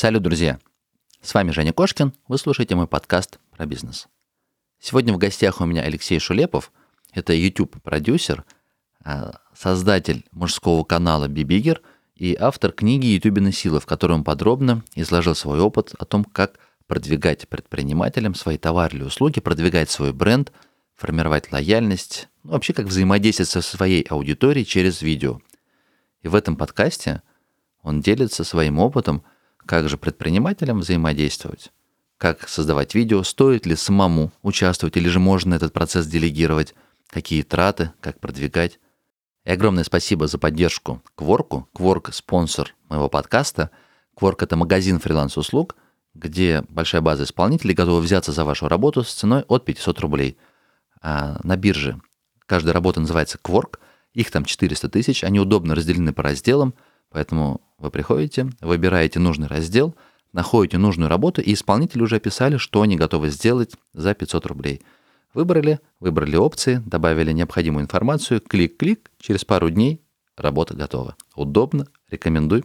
Салют, друзья! С вами Женя Кошкин, вы слушаете мой подкаст про бизнес. Сегодня в гостях у меня Алексей Шулепов, это YouTube-продюсер, а, создатель мужского канала Бибигер и автор книги «Ютубины силы», в которой он подробно изложил свой опыт о том, как продвигать предпринимателям свои товары или услуги, продвигать свой бренд, формировать лояльность, ну, вообще как взаимодействовать со своей аудиторией через видео. И в этом подкасте он делится своим опытом – как же предпринимателям взаимодействовать? Как создавать видео? Стоит ли самому участвовать или же можно этот процесс делегировать? Какие траты? Как продвигать? И огромное спасибо за поддержку Кворку. Кворк – спонсор моего подкаста. Кворк – это магазин фриланс-услуг, где большая база исполнителей готова взяться за вашу работу с ценой от 500 рублей. А на бирже каждая работа называется Кворк. Их там 400 тысяч. Они удобно разделены по разделам – Поэтому вы приходите, выбираете нужный раздел, находите нужную работу, и исполнители уже описали, что они готовы сделать за 500 рублей. Выбрали, выбрали опции, добавили необходимую информацию, клик-клик, через пару дней работа готова. Удобно, рекомендую,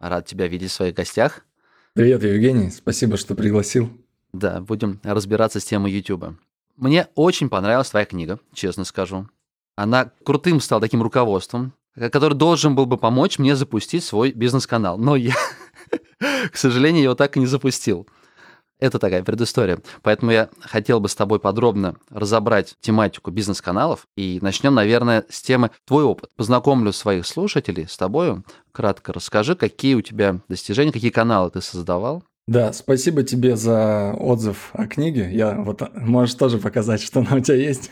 Рад тебя видеть в своих гостях. Привет, Евгений. Спасибо, что пригласил. Да, будем разбираться с темой YouTube. Мне очень понравилась твоя книга, честно скажу. Она крутым стала таким руководством, который должен был бы помочь мне запустить свой бизнес-канал. Но я, к сожалению, его так и не запустил. Это такая предыстория. Поэтому я хотел бы с тобой подробно разобрать тематику бизнес-каналов. И начнем, наверное, с темы твой опыт. Познакомлю своих слушателей с тобой. Кратко расскажи, какие у тебя достижения, какие каналы ты создавал, да, спасибо тебе за отзыв о книге. Я вот можешь тоже показать, что она у тебя есть.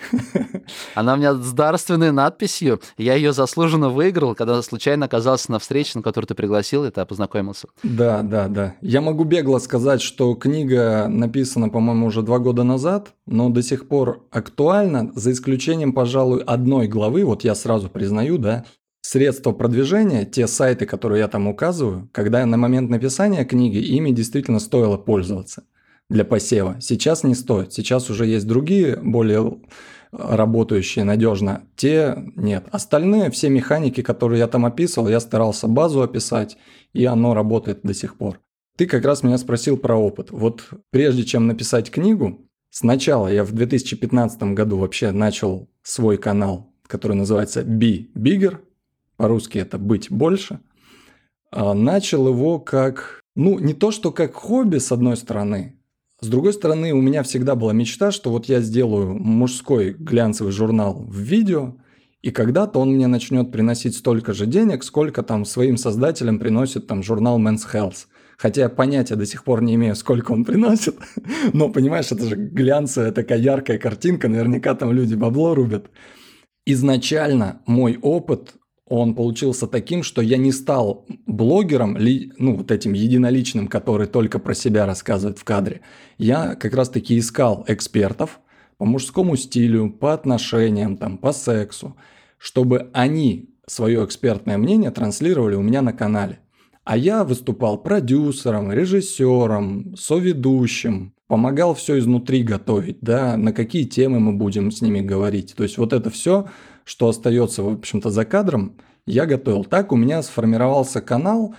Она у меня с дарственной надписью. Я ее заслуженно выиграл, когда случайно оказался на встрече, на которую ты пригласил, и ты познакомился. Да, да, да. Я могу бегло сказать, что книга написана, по-моему, уже два года назад, но до сих пор актуальна, за исключением, пожалуй, одной главы. Вот я сразу признаю, да, средства продвижения, те сайты, которые я там указываю, когда на момент написания книги ими действительно стоило пользоваться для посева. Сейчас не стоит. Сейчас уже есть другие, более работающие надежно. Те нет. Остальные, все механики, которые я там описывал, я старался базу описать, и оно работает до сих пор. Ты как раз меня спросил про опыт. Вот прежде чем написать книгу, сначала я в 2015 году вообще начал свой канал, который называется Be Bigger, по-русски это «быть больше», а, начал его как, ну, не то что как хобби, с одной стороны, с другой стороны, у меня всегда была мечта, что вот я сделаю мужской глянцевый журнал в видео, и когда-то он мне начнет приносить столько же денег, сколько там своим создателям приносит там журнал Men's Health. Хотя я понятия до сих пор не имею, сколько он приносит. Но, понимаешь, это же глянцевая такая яркая картинка, наверняка там люди бабло рубят. Изначально мой опыт он получился таким, что я не стал блогером, ли, ну, вот этим единоличным, который только про себя рассказывает в кадре. Я как раз-таки искал экспертов по мужскому стилю, по отношениям, там, по сексу, чтобы они свое экспертное мнение транслировали у меня на канале. А я выступал продюсером, режиссером, соведущим, помогал все изнутри готовить, да, на какие темы мы будем с ними говорить. То есть вот это все что остается, в общем-то, за кадром, я готовил. Так у меня сформировался канал,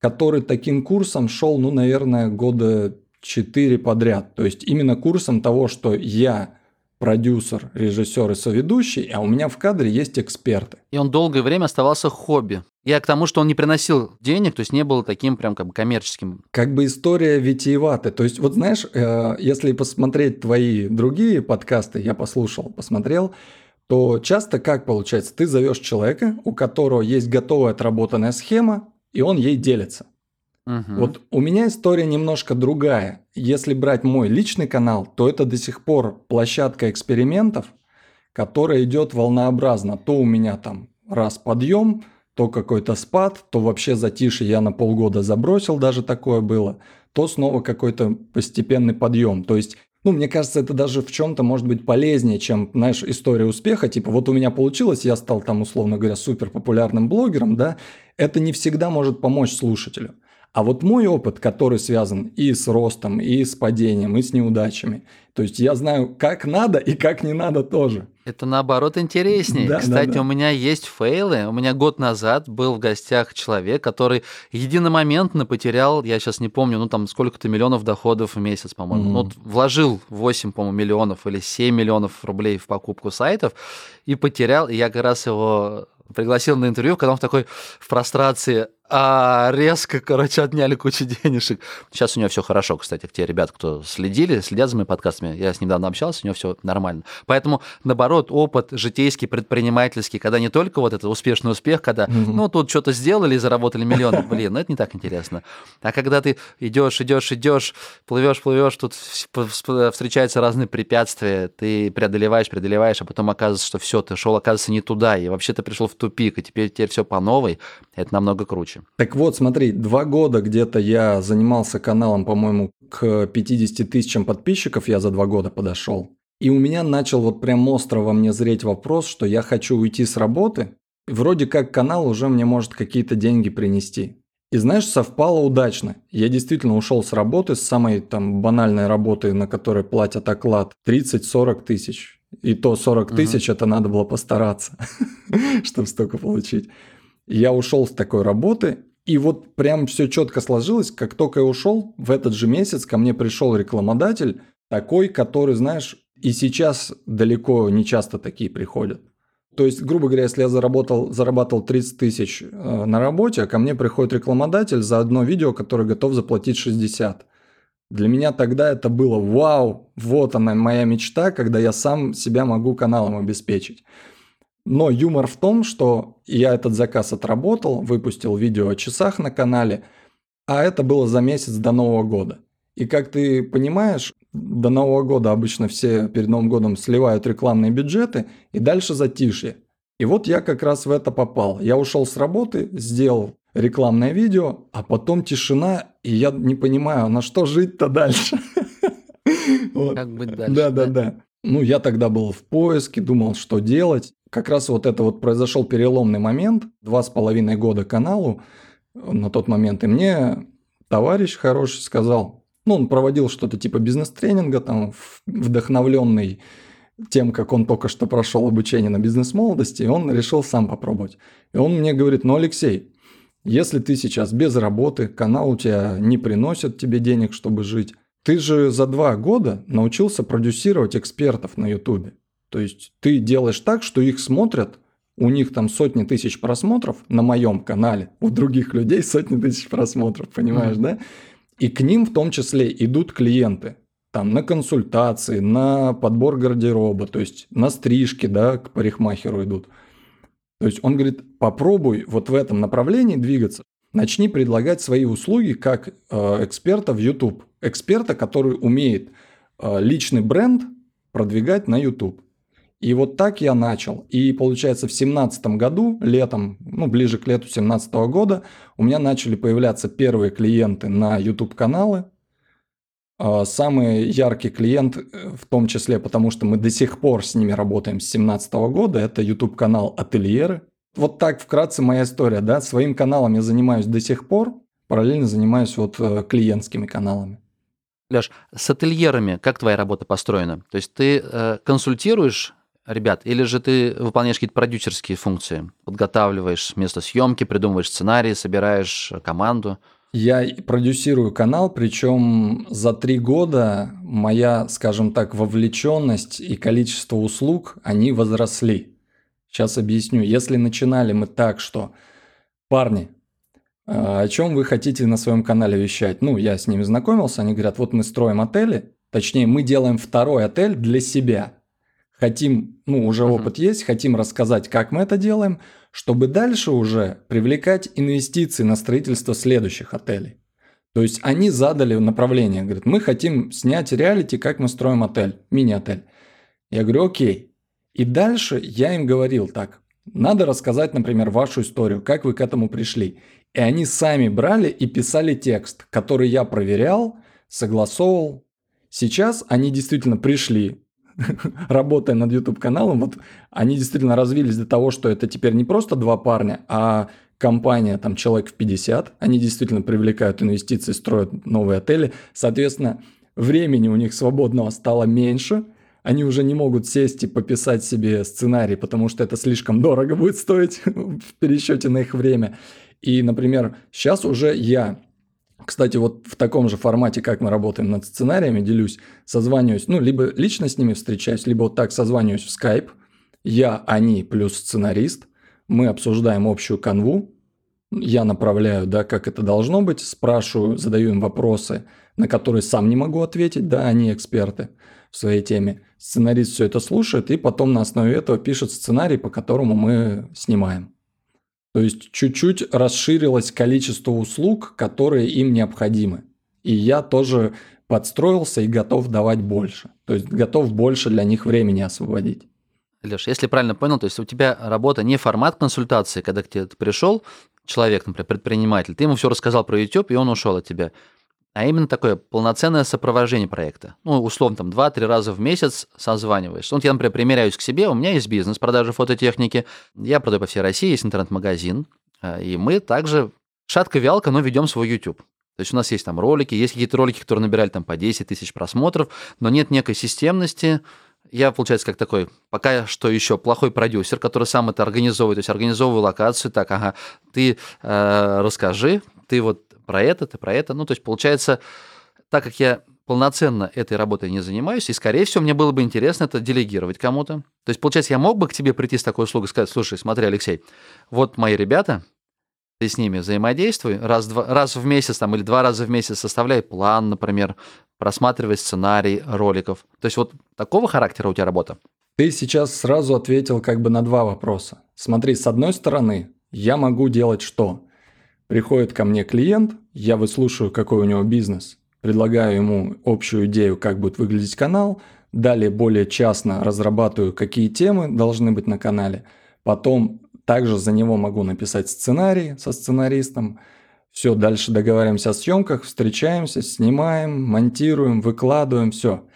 который таким курсом шел, ну, наверное, года 4 подряд. То есть именно курсом того, что я продюсер, режиссер и соведущий, а у меня в кадре есть эксперты. И он долгое время оставался хобби. Я к тому, что он не приносил денег, то есть не был таким прям как бы коммерческим. Как бы история витиеватая. То есть вот знаешь, э, если посмотреть твои другие подкасты, я послушал, посмотрел, то часто как получается? Ты зовешь человека, у которого есть готовая отработанная схема, и он ей делится. Угу. Вот у меня история немножко другая. Если брать мой личный канал, то это до сих пор площадка экспериментов, которая идет волнообразно. То у меня там раз подъем, то какой-то спад, то вообще затишье я на полгода забросил, даже такое было. то снова какой-то постепенный подъем. То есть ну, мне кажется, это даже в чем-то может быть полезнее, чем, знаешь, история успеха. Типа, вот у меня получилось, я стал там, условно говоря, супер популярным блогером, да. Это не всегда может помочь слушателю. А вот мой опыт, который связан и с ростом, и с падением, и с неудачами. То есть я знаю, как надо и как не надо тоже. Это наоборот интереснее. Да, Кстати, да, да. у меня есть фейлы. У меня год назад был в гостях человек, который единомоментно потерял, я сейчас не помню, ну там сколько-то миллионов доходов в месяц, по-моему. Мгм. Ну, вот вложил 8, по-моему, миллионов или 7 миллионов рублей в покупку сайтов и потерял. И я как раз его пригласил на интервью, когда он в такой в прострации, а резко, короче, отняли кучу денежек. Сейчас у него все хорошо, кстати, те ребят, кто следили, следят за моими подкастами. Я с ним недавно общался, у него все нормально. Поэтому, наоборот, опыт житейский, предпринимательский, когда не только вот это успешный успех, когда, Мгм. ну, тут что-то сделали и заработали миллионы, блин, ну, это не так интересно. А когда ты идешь, идешь, идешь, плывешь, плывешь, тут вс- вс- встречаются разные препятствия, ты преодолеваешь, преодолеваешь, а потом оказывается, что все, ты шел, оказывается, не туда, и вообще ты пришел в тупик, и теперь, теперь все по новой, это намного круче. Так вот, смотри, два года где-то я занимался каналом, по-моему, к 50 тысячам подписчиков я за два года подошел. И у меня начал вот прям остро во мне зреть вопрос, что я хочу уйти с работы. Вроде как канал уже мне может какие-то деньги принести. И знаешь, совпало удачно. Я действительно ушел с работы, с самой там банальной работы, на которой платят оклад 30-40 тысяч. И то 40 Мгм. тысяч это надо было постараться, чтобы столько получить. Я ушел с такой работы, и вот прям все четко сложилось. Как только я ушел, в этот же месяц ко мне пришел рекламодатель, такой, который, знаешь, и сейчас далеко не часто такие приходят. То есть, грубо говоря, если я заработал, зарабатывал 30 тысяч э, на работе, а ко мне приходит рекламодатель за одно видео, который готов заплатить 60. Для меня тогда это было вау, вот она моя мечта, когда я сам себя могу каналом обеспечить. Но юмор в том, что я этот заказ отработал, выпустил видео о часах на канале, а это было за месяц до Нового года. И как ты понимаешь, до Нового года обычно все перед Новым годом сливают рекламные бюджеты, и дальше затишье. И вот я как раз в это попал. Я ушел с работы, сделал рекламное видео, а потом тишина, и я не понимаю, на что жить-то дальше. Как быть дальше? Да, да, да. Ну, я тогда был в поиске, думал, что делать. Как раз вот это вот произошел переломный момент. Два с половиной года каналу на тот момент. И мне товарищ хороший сказал, ну, он проводил что-то типа бизнес-тренинга, там, вдохновленный тем, как он только что прошел обучение на бизнес-молодости, и он решил сам попробовать. И он мне говорит, ну, Алексей, если ты сейчас без работы, канал у тебя не приносит тебе денег, чтобы жить, ты же за два года научился продюсировать экспертов на Ютубе. То есть ты делаешь так, что их смотрят, у них там сотни тысяч просмотров на моем канале, у других людей сотни тысяч просмотров, понимаешь, да? И к ним в том числе идут клиенты. Там на консультации, на подбор гардероба, то есть на стрижки, да, к парикмахеру идут. То есть он говорит, попробуй вот в этом направлении двигаться. Начни предлагать свои услуги как э, эксперта в YouTube. Эксперта, который умеет э, личный бренд продвигать на YouTube. И вот так я начал. И получается в семнадцатом году, летом, ну ближе к лету семнадцатого года, у меня начали появляться первые клиенты на YouTube-каналы. А, Самый яркий клиент, э, в том числе потому, что мы до сих пор с ними работаем с 2017 года, это YouTube-канал «Ательеры». Вот так вкратце моя история, да, своим каналом я занимаюсь до сих пор, параллельно занимаюсь вот э, клиентскими каналами. Леш, с ательерами как твоя работа построена? То есть ты э, консультируешь ребят, или же ты выполняешь какие-то продюсерские функции? Подготавливаешь место съемки, придумываешь сценарий, собираешь э, команду? Я продюсирую канал, причем за три года моя, скажем так, вовлеченность и количество услуг, они возросли. Сейчас объясню. Если начинали мы так, что парни, а, о чем вы хотите на своем канале вещать? Ну, я с ними знакомился, они говорят, вот мы строим отели, точнее, мы делаем второй отель для себя. Хотим, ну, уже Мгм. опыт есть, хотим рассказать, как мы это делаем, чтобы дальше уже привлекать инвестиции на строительство следующих отелей. То есть они задали направление, говорят, мы хотим снять реалити, как мы строим отель, мини-отель. Я говорю, окей. И дальше я им говорил так, надо рассказать, например, вашу историю, как вы к этому пришли. И они сами брали и писали текст, который я проверял, согласовывал. Сейчас они действительно пришли, работая над YouTube-каналом, вот они действительно развились до того, что это теперь не просто два парня, а компания, там человек в 50, они действительно привлекают инвестиции, строят новые отели, соответственно, времени у них свободного стало меньше, они уже не могут сесть и пописать себе сценарий, потому что это слишком дорого будет стоить в пересчете на их время. И, например, сейчас уже я кстати, вот в таком же формате, как мы работаем над сценариями, делюсь, созваниваюсь, ну, либо лично с ними встречаюсь, либо вот так созваниваюсь в Skype. Я, они плюс сценарист. Мы обсуждаем общую канву. Я направляю, да, как это должно быть, спрашиваю, задаю им вопросы, на которые сам не могу ответить, да, они эксперты в своей теме. Сценарист все это слушает и потом на основе этого пишет сценарий, по которому мы снимаем. То есть чуть-чуть расширилось количество услуг, которые им необходимы. И я тоже подстроился и готов давать больше. То есть готов больше для них времени освободить. Леш, если правильно понял, то есть у тебя работа не формат консультации, когда к тебе пришел человек, например, предприниматель, ты ему все рассказал про YouTube, и он ушел от тебя а именно такое полноценное сопровождение проекта. Ну, условно, там, 2-3 раза в месяц созваниваешься. Вот я, например, примеряюсь к себе, у меня есть бизнес продажи фототехники, я продаю по всей России, есть интернет-магазин, а, и мы также шатко-вялко, но ведем свой YouTube. То есть у нас есть там ролики, есть какие-то ролики, которые набирали там по 10 тысяч просмотров, но нет некой системности. Я, получается, как такой, пока что еще плохой продюсер, который сам это организовывает, то есть организовываю локацию, так, ага, ты э, расскажи, ты вот про это, ты про это. Ну, то есть, получается, так как я полноценно этой работой не занимаюсь, и, скорее всего, мне было бы интересно это делегировать кому-то. То есть, получается, я мог бы к тебе прийти с такой услугой и сказать, слушай, смотри, Алексей, вот мои ребята, ты с ними взаимодействуй, раз, два, раз в месяц там, или два раза в месяц составляй план, например, просматривай сценарий роликов. То есть вот такого характера у тебя работа? Ты сейчас сразу ответил как бы на два вопроса. Смотри, с одной стороны, я могу делать что? Приходит ко мне клиент, я выслушаю, какой у него бизнес, предлагаю ему общую идею, как будет выглядеть канал, далее более частно разрабатываю, какие темы должны быть на канале, потом также за него могу написать сценарий со сценаристом, все, дальше договариваемся о съемках, встречаемся, снимаем, монтируем, выкладываем, все.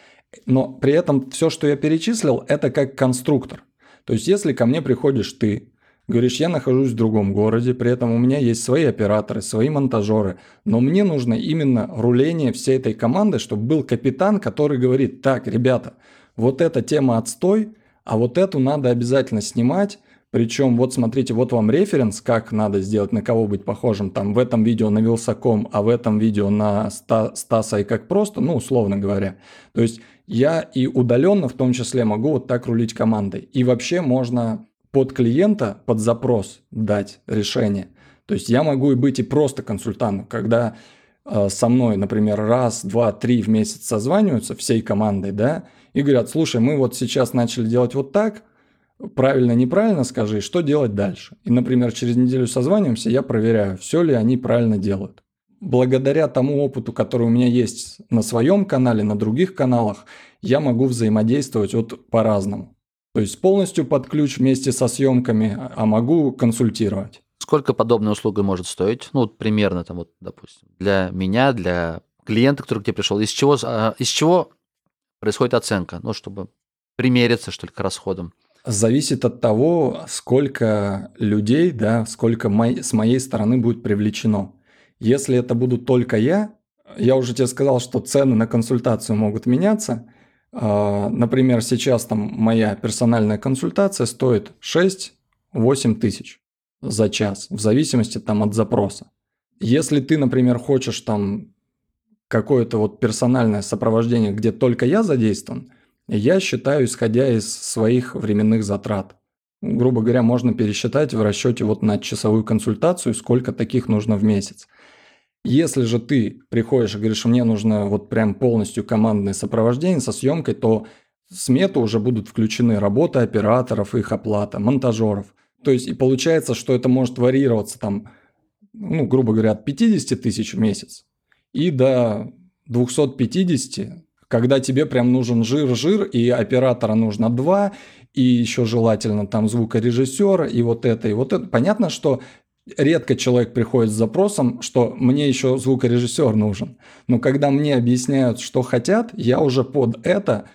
Но при этом все, что я перечислил, это как конструктор. То есть, если ко мне приходишь ты, Говоришь, я нахожусь в другом городе, при этом у меня есть свои операторы, свои монтажеры, но мне нужно именно руление всей этой команды, чтобы был капитан, который говорит, так, ребята, вот эта тема отстой, а вот эту надо обязательно снимать, причем вот смотрите, вот вам референс, как надо сделать, на кого быть похожим. Там в этом видео на Вилсаком, а в этом видео на Стаса и как просто, ну, условно говоря. То есть я и удаленно в том числе могу вот так рулить командой. И вообще можно под клиента, под запрос дать решение. То есть я могу и быть и просто консультантом, когда э, со мной, например, раз, два, три в месяц созваниваются всей командой, да, и говорят, слушай, мы вот сейчас начали делать вот так, правильно, неправильно скажи, что делать дальше. И, например, через неделю созваниваемся, я проверяю, все ли они правильно делают. Благодаря тому опыту, который у меня есть на своем канале, на других каналах, я могу взаимодействовать вот по-разному. То есть полностью под ключ вместе со съемками, а могу консультировать. Сколько подобная услуга может стоить? Ну, вот примерно там, вот, допустим, для меня, для клиента, который к тебе пришел, из чего, а, из чего происходит оценка? Ну, чтобы примериться, что ли, к расходам. Зависит от того, сколько людей, да, сколько мой, с моей стороны будет привлечено. Если это буду только я, я уже тебе сказал, что цены на консультацию могут меняться – например, сейчас там моя персональная консультация стоит 6-8 тысяч за час, в зависимости там от запроса. Если ты, например, хочешь там какое-то вот персональное сопровождение, где только я задействован, я считаю, исходя из своих временных затрат. Грубо говоря, можно пересчитать в расчете вот на часовую консультацию, сколько таких нужно в месяц. Если же ты приходишь и говоришь, мне нужно вот прям полностью командное сопровождение со съемкой, то в смету уже будут включены работы операторов, их оплата, монтажеров. То есть и получается, что это может варьироваться там, ну, грубо говоря, от 50 тысяч в месяц и до 250, когда тебе прям нужен жир-жир, и оператора нужно два, и еще желательно там звукорежиссера, и вот это, и вот это. Понятно, что редко человек приходит с запросом, что мне еще звукорежиссер нужен. Но когда мне объясняют, что хотят, я уже под это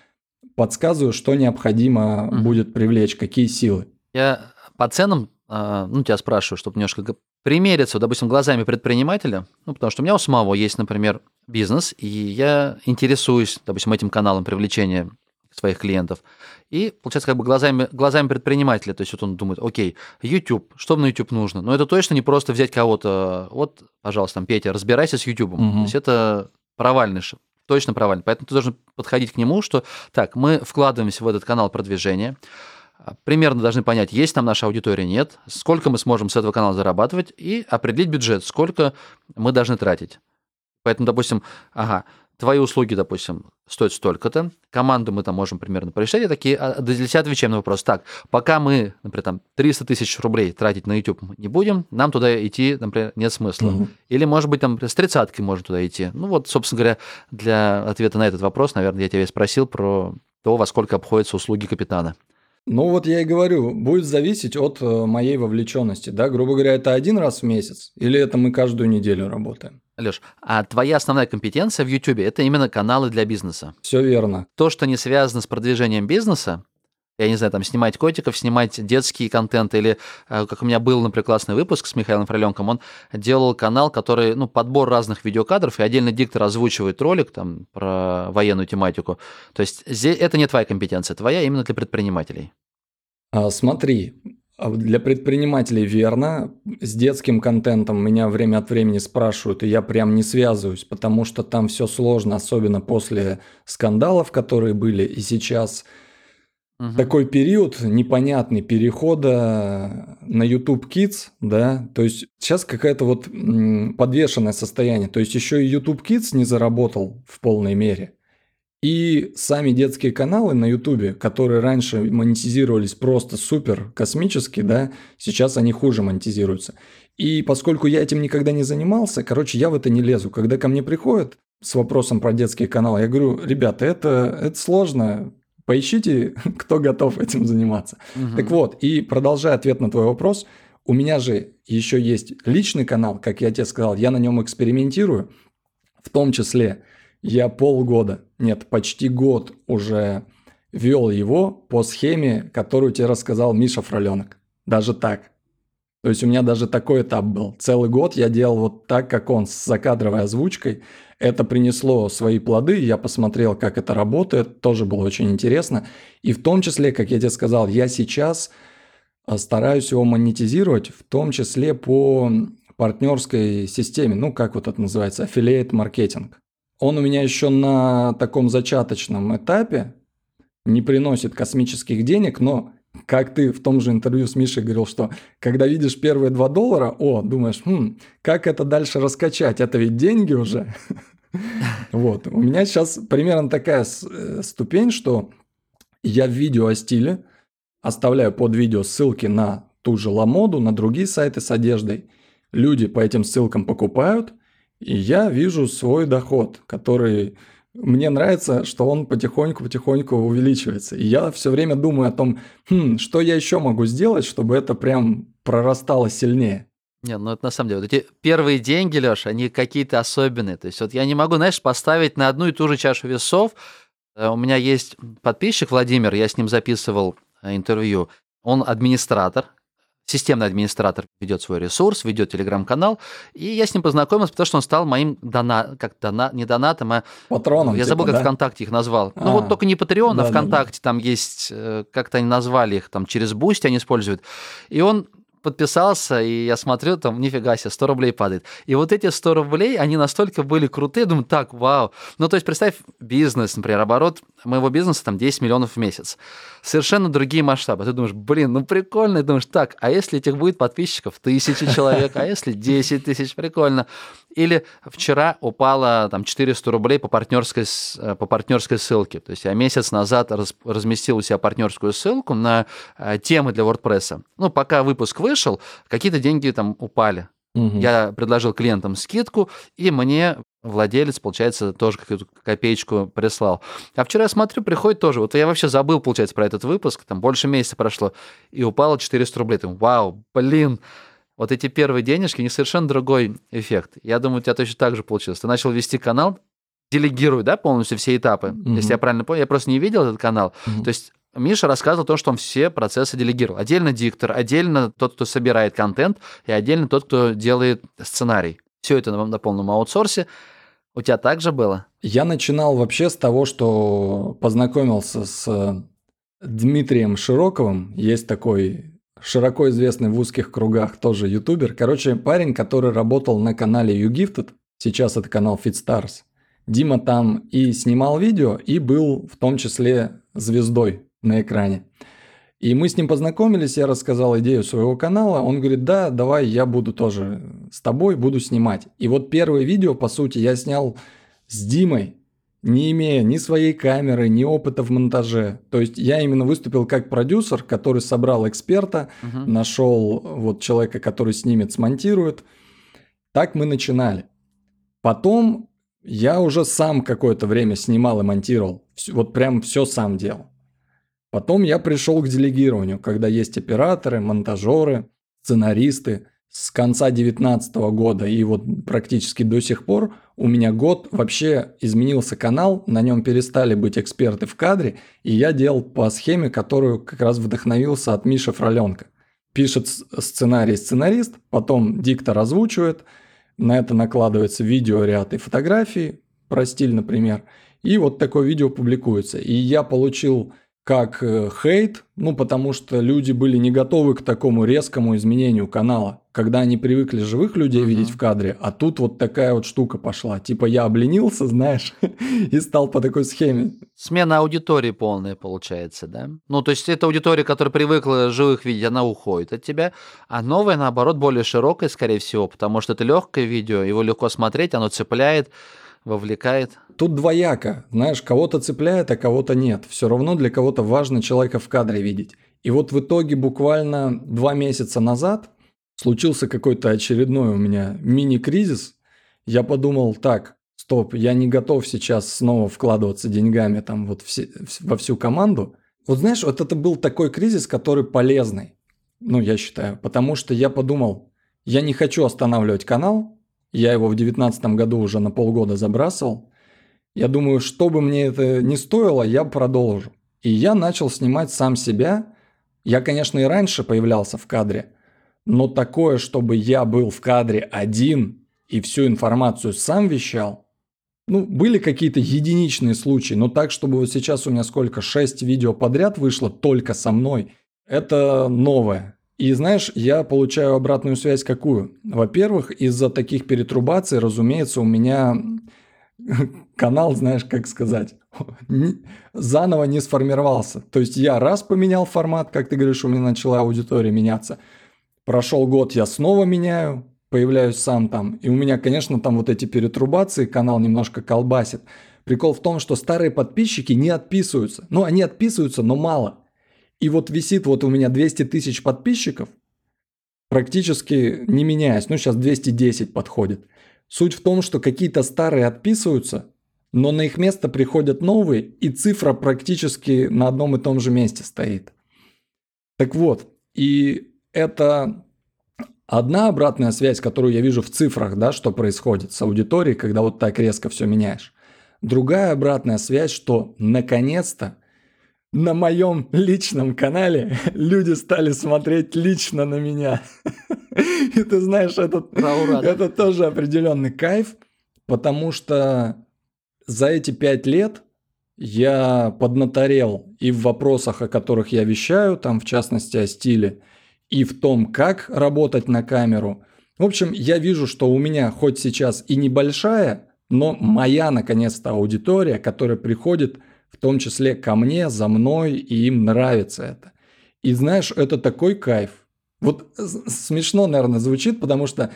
подсказываю, что необходимо mm-hmm. будет привлечь, какие силы. Я по ценам, а, ну, тебя спрашиваю, чтобы немножко примериться, допустим, глазами предпринимателя, ну, потому что у меня у самого есть, например, бизнес, и я интересуюсь, допустим, этим каналом привлечения своих клиентов. И, получается, как бы глазами, глазами предпринимателя, то есть вот он думает, окей, YouTube, что на YouTube нужно? Но это точно не просто взять кого-то, вот, пожалуйста, там, Петя, разбирайся с YouTube. Угу. То есть это провальный шаг, точно провальный. Поэтому ты должен подходить к нему, что так, мы вкладываемся в этот канал продвижения, примерно должны понять, есть там наша аудитория, нет, сколько мы сможем с этого канала зарабатывать и определить бюджет, сколько мы должны тратить. Поэтому, допустим, ага, твои услуги, допустим, стоят столько-то, команду мы там можем примерно порешать, и такие а, для отвечаем на вопрос, так, пока мы, например, там 300 тысяч рублей тратить на YouTube не будем, нам туда идти, например, нет смысла. Угу. Или, может быть, там с тридцаткой можно туда идти. Ну вот, собственно говоря, для ответа на этот вопрос, наверное, я тебя спросил про то, во сколько обходятся услуги капитана. Ну вот я и говорю, будет зависеть от э, моей вовлеченности, да, грубо говоря, это один раз в месяц или это мы каждую неделю работаем. Леш, а твоя основная компетенция в YouTube это именно каналы для бизнеса. Все верно. То, что не связано с продвижением бизнеса, я не знаю, там снимать котиков, снимать детский контент, или э, как у меня был, например, классный выпуск с Михаилом Фроленком, он делал канал, который, ну, подбор разных видеокадров, и отдельно диктор озвучивает ролик там про военную тематику. То есть это не твоя компетенция, твоя именно для предпринимателей. А, смотри, для предпринимателей верно. С детским контентом меня время от времени спрашивают, и я прям не связываюсь, потому что там все сложно, особенно после скандалов, которые были. И сейчас угу. такой период непонятный перехода на YouTube Kids, да, то есть сейчас какая-то вот подвешенное состояние. То есть еще и YouTube Kids не заработал в полной мере. И сами детские каналы на Ютубе, которые раньше монетизировались просто супер космически, да, сейчас они хуже монетизируются. И поскольку я этим никогда не занимался, короче, я в это не лезу. Когда ко мне приходят с вопросом про детские каналы, я говорю, ребята, это, это сложно, поищите, кто готов этим заниматься. Угу. Так вот, и продолжая ответ на твой вопрос, у меня же еще есть личный канал, как я тебе сказал, я на нем экспериментирую, в том числе я полгода, нет, почти год уже вел его по схеме, которую тебе рассказал Миша Фроленок. Даже так. То есть у меня даже такой этап был. Целый год я делал вот так, как он, с закадровой озвучкой. Это принесло свои плоды, я посмотрел, как это работает, тоже было очень интересно. И в том числе, как я тебе сказал, я сейчас а, стараюсь его монетизировать, в том числе по партнерской системе, ну как вот это называется, affiliate маркетинг. Он у меня еще на таком зачаточном этапе, не приносит космических денег, но как ты в том же интервью с Мишей говорил, что когда видишь первые 2 доллара, о, думаешь, хм, как это дальше раскачать? Это ведь деньги уже. Вот. У меня сейчас примерно такая э, ступень, что я в видео о стиле оставляю под видео ссылки на ту же Ламоду, на другие сайты с одеждой. Люди по этим ссылкам покупают – и я вижу свой доход, который мне нравится, что он потихоньку-потихоньку увеличивается. И я все время думаю о том, хм, что я еще могу сделать, чтобы это прям прорастало сильнее. Не, ну это на самом деле, вот эти первые деньги, Леш, они какие-то особенные. То есть вот я не могу, знаешь, поставить на одну и ту же чашу весов. Э, у меня есть подписчик Владимир, я с ним записывал э, интервью. Он администратор, системный администратор ведет свой ресурс, ведет телеграм-канал, и я с ним познакомился, потому что он стал моим дона... как дона... не донатом, а... Патроном, Я забыл, типа, как да? ВКонтакте их назвал. А, ну вот только не Patreon, а ВКонтакте, да. там есть, э, как-то они назвали их, там через Boosty они используют. И он подписался, и я смотрю, там, нифига себе, 100 рублей падает. И вот эти 100 рублей, они настолько были крутые, думаю, так, вау. Ну, то есть, представь, бизнес, например, оборот моего бизнеса там 10 миллионов в месяц. Совершенно другие масштабы. Ты думаешь, блин, ну прикольно. И думаешь, так, а если этих будет подписчиков тысячи человек, а если 10 тысяч, прикольно. Или вчера упало там 400 рублей по партнерской, э, по партнерской ссылке. То есть я месяц назад раз, разместил у себя партнерскую ссылку на э, темы для WordPress. Ну, пока выпуск вышел, какие-то деньги там упали. Угу. Я предложил клиентам скидку, и мне владелец, получается, тоже какую-то копеечку прислал. А вчера я смотрю, приходит тоже. Вот я вообще забыл, получается, про этот выпуск, там больше месяца прошло, и упало 400 рублей. Там, вау, блин, вот эти первые денежки, не совершенно другой эффект. Я думаю, у тебя точно так же получилось. Ты начал вести канал, делегируй, да, полностью все этапы. Мгм. Если я правильно понял, я просто не видел этот канал. Мгм. То есть Миша рассказывал то, что он все процессы делегировал. Отдельно диктор, отдельно тот, кто собирает контент, и отдельно тот, кто делает сценарий. Все это на, на полном аутсорсе. У тебя так же было? Я начинал вообще с того, что познакомился с Дмитрием Широковым. Есть такой широко известный в узких кругах тоже ютубер. Короче, парень, который работал на канале YouGifted. Сейчас это канал FitStars. Дима там и снимал видео, и был в том числе звездой на экране. И мы с ним познакомились, я рассказал идею своего канала. Он говорит, да, давай я буду тоже с тобой, буду снимать. И вот первое видео, по сути, я снял с Димой, не имея ни своей камеры, ни опыта в монтаже. То есть я именно выступил как продюсер, который собрал эксперта, Мгм. нашел вот человека, который снимет, смонтирует. Так мы начинали. Потом я уже сам какое-то время снимал и монтировал. Вот прям все сам делал. Потом я пришел к делегированию, когда есть операторы, монтажеры, сценаристы. С конца 2019 года и вот практически до сих пор у меня год вообще изменился канал, на нем перестали быть эксперты в кадре, и я делал по схеме, которую как раз вдохновился от Миши Фроленко. Пишет сценарий сценарист, потом диктор озвучивает, на это накладывается видеоряд и фотографии, про стиль, например, и вот такое видео публикуется. И я получил как э, хейт, ну потому что люди были не готовы к такому резкому изменению канала, когда они привыкли живых людей Мгм. видеть в кадре, а тут вот такая вот штука пошла. Типа я обленился, знаешь, и стал по такой схеме. Смена аудитории полная получается, да? Ну, то есть эта аудитория, которая привыкла живых видеть, она уходит от тебя, а новая, наоборот, более широкая, скорее всего, потому что это легкое видео, его легко смотреть, оно цепляет, вовлекает. Тут двояко, знаешь, кого-то цепляет, а кого-то нет. Все равно для кого-то важно человека в кадре видеть. И вот в итоге буквально два месяца назад случился какой-то очередной у меня мини-кризис. Я подумал, так, стоп, я не готов сейчас снова вкладываться деньгами там вот все- вс- во всю команду. Вот знаешь, вот это был такой кризис, который полезный, ну, я считаю, потому что я подумал, я не хочу останавливать канал, я его в 2019 году уже на полгода забрасывал. Я думаю, что бы мне это не стоило, я продолжу. И я начал снимать сам себя. Я, конечно, и раньше появлялся в кадре, но такое, чтобы я был в кадре один и всю информацию сам вещал, ну, были какие-то единичные случаи, но так, чтобы вот сейчас у меня сколько, 6 видео подряд вышло только со мной, это новое. И знаешь, я получаю обратную связь какую? Во-первых, из-за таких перетрубаций, разумеется, у меня канал, знаешь, как сказать, заново не сформировался. То есть я раз поменял формат, как ты говоришь, у меня начала аудитория меняться. Прошел год, я снова меняю, появляюсь сам там. И у меня, конечно, там вот эти перетрубации, канал немножко колбасит. Прикол в том, что старые подписчики не отписываются. Ну, они отписываются, но мало. И вот висит вот у меня 200 тысяч подписчиков, практически не меняясь. Ну, сейчас 210 подходит. Суть в том, что какие-то старые отписываются, но на их место приходят новые, и цифра практически на одном и том же месте стоит. Так вот, и это одна обратная связь, которую я вижу в цифрах, да, что происходит с аудиторией, когда вот так резко все меняешь. Другая обратная связь, что наконец-то на моем личном канале люди стали смотреть лично на меня. И ты знаешь, это, это тоже определенный кайф, потому что за эти пять лет я поднаторел и в вопросах, о которых я вещаю, там в частности о стиле, и в том, как работать на камеру. В общем, я вижу, что у меня хоть сейчас и небольшая, но моя, наконец-то, аудитория, которая приходит в том числе ко мне, за мной, и им нравится это. И знаешь, это такой кайф. Вот смешно, наверное, звучит, потому что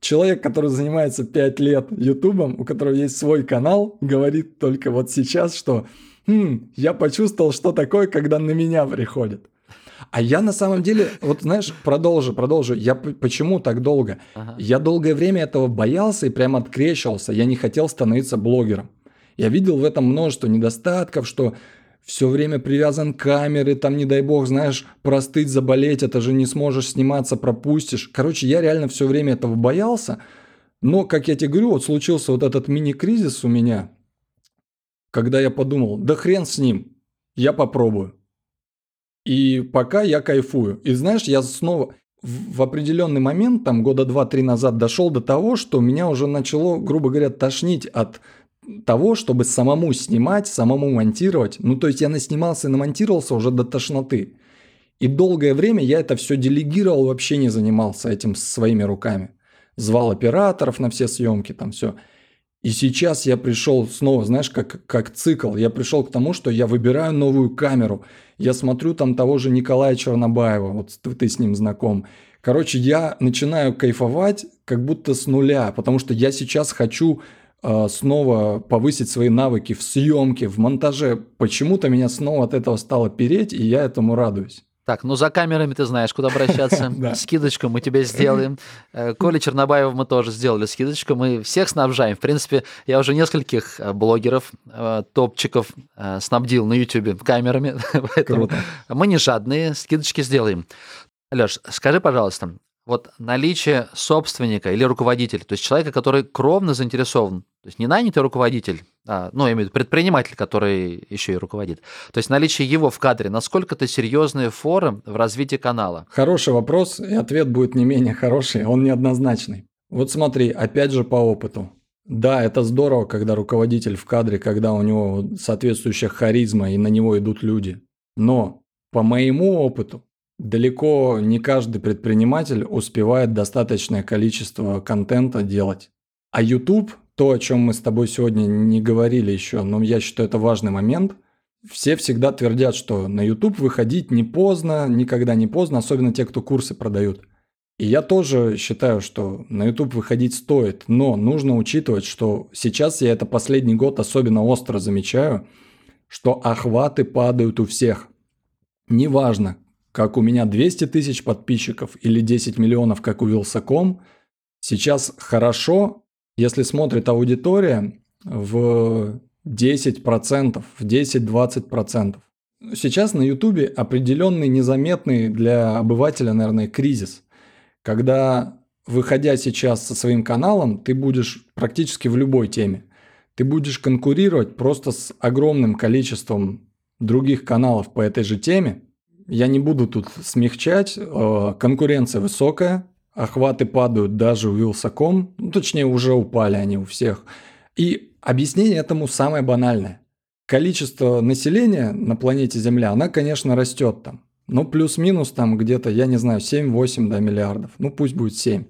человек, который занимается 5 лет ютубом, у которого есть свой канал, говорит только вот сейчас, что «Хм, я почувствовал, что такое, когда на меня приходят. А я на самом деле, вот знаешь, продолжу, продолжу. Я почему так долго? Ага. Я долгое время этого боялся и прям открещивался. Я не хотел становиться блогером. Я видел в этом множество недостатков, что все время привязан к камере, там, не дай бог, знаешь, простыть, заболеть, это же не сможешь сниматься, пропустишь. Короче, я реально все время этого боялся. Но, как я тебе говорю, вот случился вот этот мини-кризис у меня, когда я подумал, да хрен с ним, я попробую. И пока я кайфую. И знаешь, я снова в определенный момент, там года два-три назад, дошел до того, что меня уже начало, грубо говоря, тошнить от того, чтобы самому снимать, самому монтировать. Ну, то есть я наснимался и намонтировался уже до тошноты. И долгое время я это все делегировал, вообще не занимался этим своими руками. Звал операторов на все съемки, там все. И сейчас я пришел снова, знаешь, как, как цикл. Я пришел к тому, что я выбираю новую камеру. Я смотрю там того же Николая Чернобаева, вот ты, с ним знаком. Короче, я начинаю кайфовать как будто с нуля, потому что я сейчас хочу снова повысить свои навыки в съемке, в монтаже. Почему-то меня снова от этого стало переть, и я этому радуюсь. Так, ну за камерами ты знаешь, куда обращаться. Скидочку мы тебе сделаем. Э, Коля Чернобаева мы тоже сделали скидочку. Мы всех снабжаем. В принципе, я уже нескольких э, блогеров, э, топчиков снабдил на YouTube камерами. Поэтому мы не жадные, скидочки сделаем. Леш, скажи, пожалуйста, вот наличие собственника или руководителя, то есть человека, который кровно заинтересован, то есть не нанятый руководитель, а, ну, я имею в виду предприниматель, который еще и руководит, то есть наличие его в кадре, насколько это серьезные форы в развитии канала? Хороший вопрос, и ответ будет не менее хороший, он неоднозначный. Вот смотри, опять же по опыту. Да, это здорово, когда руководитель в кадре, когда у него соответствующая харизма и на него идут люди. Но по моему опыту, Далеко не каждый предприниматель успевает достаточное количество контента делать. А YouTube, то, о чем мы с тобой сегодня не говорили еще, но я считаю это важный момент, все всегда твердят, что на YouTube выходить не поздно, никогда не поздно, особенно те, кто курсы продают. И я тоже считаю, что на YouTube выходить стоит, но нужно учитывать, что сейчас я это последний год особенно остро замечаю, что охваты падают у всех. Неважно, как у меня 200 тысяч подписчиков или 10 миллионов, как у Вилсаком, сейчас хорошо, если смотрит аудитория в 10%, в 10-20%. Сейчас на Ютубе определенный незаметный для обывателя, наверное, кризис. Когда, выходя сейчас со своим каналом, ты будешь практически в любой теме. Ты будешь конкурировать просто с огромным количеством других каналов по этой же теме, я не буду тут смягчать. Э, конкуренция высокая, охваты падают даже у Вилсаком, ну, точнее уже упали они у всех. И объяснение этому самое банальное. Количество населения на планете Земля, она, конечно, растет там. Ну, плюс-минус там где-то, я не знаю, 7-8 да, миллиардов. Ну, пусть будет 7.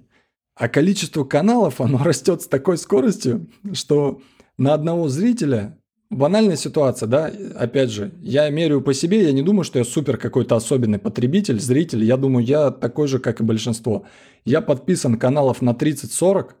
А количество каналов, оно растет с такой скоростью, что на одного зрителя банальная ситуация, да, опять же, я меряю по себе, я не думаю, что я супер какой-то особенный потребитель, зритель, я думаю, я такой же, как и большинство. Я подписан каналов на 30-40,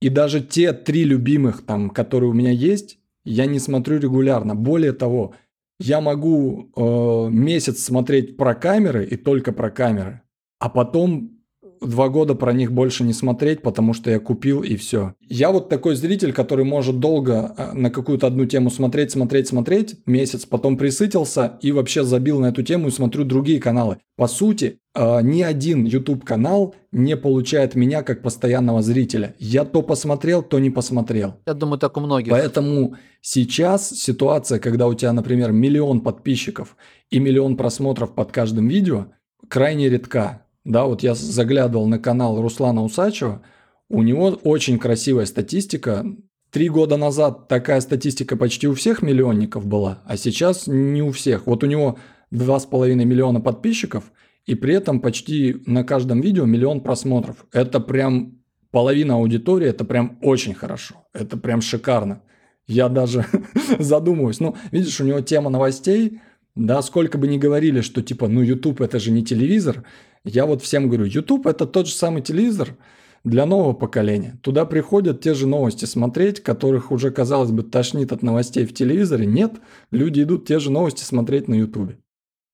и даже те три любимых, там, которые у меня есть, я не смотрю регулярно. Более того, я могу э, месяц смотреть про камеры и только про камеры, а потом два года про них больше не смотреть, потому что я купил и все. Я вот такой зритель, который может долго а, на какую-то одну тему смотреть, смотреть, смотреть, месяц, потом присытился и вообще забил на эту тему и смотрю другие каналы. По сути, а, ни один YouTube канал не получает меня как постоянного зрителя. Я то посмотрел, то не посмотрел. Я думаю, так у многих. Поэтому сейчас ситуация, когда у тебя, например, миллион подписчиков и миллион просмотров под каждым видео, крайне редка. Да, вот я заглядывал на канал Руслана Усачева, у него очень красивая статистика. Три года назад такая статистика почти у всех миллионников была, а сейчас не у всех. Вот у него 2,5 миллиона подписчиков, и при этом почти на каждом видео миллион просмотров. Это прям половина аудитории, это прям очень хорошо. Это прям шикарно. Я даже задумываюсь. Ну, видишь, у него тема новостей, да, сколько бы ни говорили, что типа, ну, YouTube это же не телевизор, я вот всем говорю, YouTube это тот же самый телевизор для нового поколения. Туда приходят те же новости смотреть, которых уже, казалось бы, тошнит от новостей в телевизоре. Нет, люди идут те же новости смотреть на YouTube.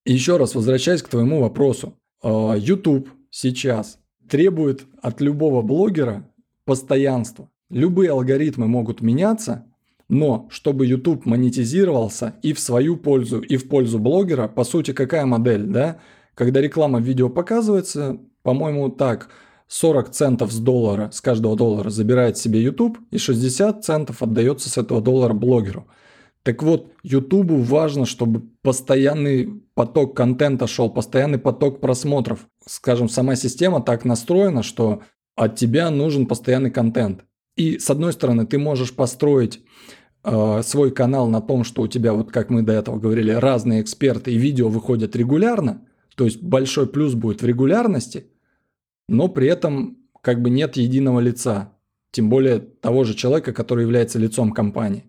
И еще раз возвращаясь к твоему вопросу. А, YouTube сейчас требует от любого блогера постоянства. Любые алгоритмы могут меняться, Но чтобы YouTube монетизировался и в свою пользу, и в пользу блогера, по сути, какая модель, да? Когда реклама в видео показывается, по-моему, так, 40 центов с доллара, с каждого доллара забирает себе YouTube, и 60 центов отдается с этого доллара блогеру. Так вот, YouTube важно, чтобы постоянный поток контента шел, постоянный поток просмотров. Скажем, сама система так настроена, что от тебя нужен постоянный контент. И с одной стороны, ты можешь построить э, свой канал на том, что у тебя, вот как мы до этого говорили, разные эксперты и видео выходят регулярно, то есть большой плюс будет в регулярности, но при этом как бы нет единого лица, тем более того же человека, который является лицом компании.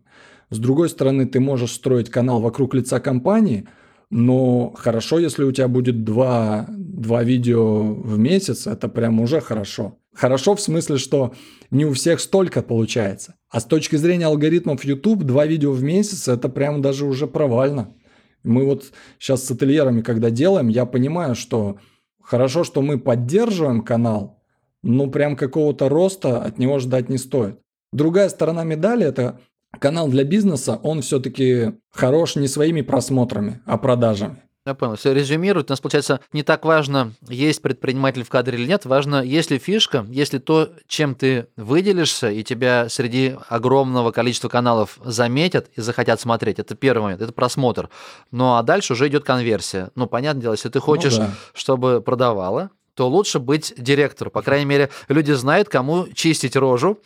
С другой стороны, ты можешь строить канал вокруг лица компании, но хорошо, если у тебя будет два, два видео в месяц, это прям уже хорошо. Хорошо в смысле, что не у всех столько получается. А с точки зрения алгоритмов YouTube, два видео в месяц, это прям даже уже провально. Мы вот сейчас с ательерами, когда делаем, я понимаю, что хорошо, что мы поддерживаем канал, но прям какого-то роста от него ждать не стоит. Другая сторона медали – это канал для бизнеса, он все-таки хорош не своими просмотрами, а продажами. Я понял. Если резюмировать, у нас получается не так важно, есть предприниматель в кадре или нет, важно, есть ли фишка, если то, чем ты выделишься, и тебя среди огромного количества каналов заметят и захотят смотреть. Это первый момент, это просмотр. Ну а дальше уже идет конверсия. Ну, понятное дело, если ты хочешь, ну, да. чтобы продавало, то лучше быть директором. По крайней мере, люди знают, кому чистить рожу,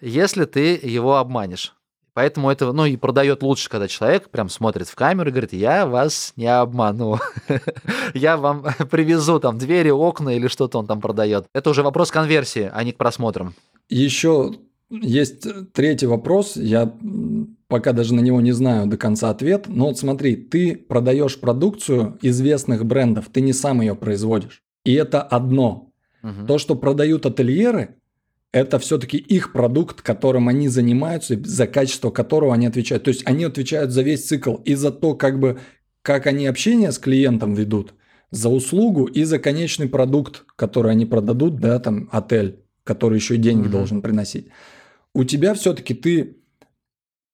если ты его обманешь. Поэтому это, ну, и продает лучше, когда человек прям смотрит в камеру и говорит, я вас не обману, я вам привезу там двери, окна или что-то он там продает. Это уже вопрос конверсии, а не к просмотрам. Еще есть третий вопрос, я пока даже на него не знаю до конца ответ, но вот смотри, ты продаешь продукцию известных брендов, ты не сам ее производишь. И это одно. Угу. То, что продают ательеры, это все-таки их продукт, которым они занимаются, за качество которого они отвечают. То есть они отвечают за весь цикл и за то, как бы, как они общение с клиентом ведут, за услугу и за конечный продукт, который они продадут, да, там, отель, который еще и деньги mm-hmm. должен приносить. У тебя все-таки ты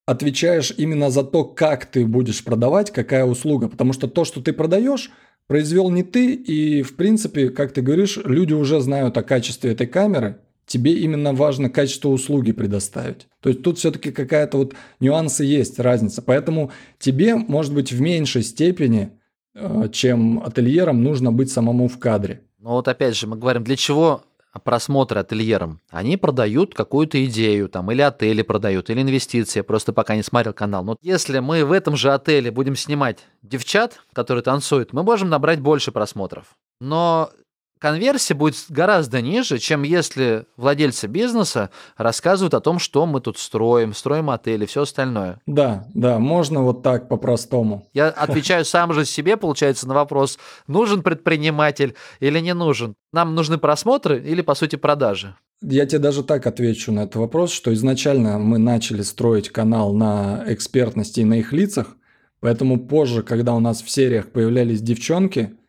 отвечаешь именно за то, как ты будешь продавать, какая услуга. Потому что то, что ты продаешь, произвел не ты, и, в принципе, как ты говоришь, люди уже знают о качестве этой камеры, тебе именно важно качество услуги предоставить. То есть тут все-таки какая-то вот нюансы есть, разница. Поэтому тебе, может быть, в меньшей степени, э, чем ательерам, нужно быть самому в кадре. Ну вот опять же, мы говорим, для чего просмотры ательерам? Они продают какую-то идею, там, или отели продают, или инвестиции. Просто пока не смотрел канал. Но если мы в этом же отеле будем снимать девчат, которые танцуют, мы можем набрать больше просмотров. Но конверсия будет гораздо ниже, чем если владельцы бизнеса рассказывают о том, что мы тут строим, строим отели, все остальное. Да, да, можно вот так по-простому. Я отвечаю сам же себе, получается, на вопрос, нужен предприниматель или не нужен. Нам нужны просмотры или, по сути, продажи? Я тебе даже так отвечу на этот вопрос, что изначально мы начали строить канал на экспертности и на их лицах, поэтому позже, когда у нас в сериях появлялись девчонки –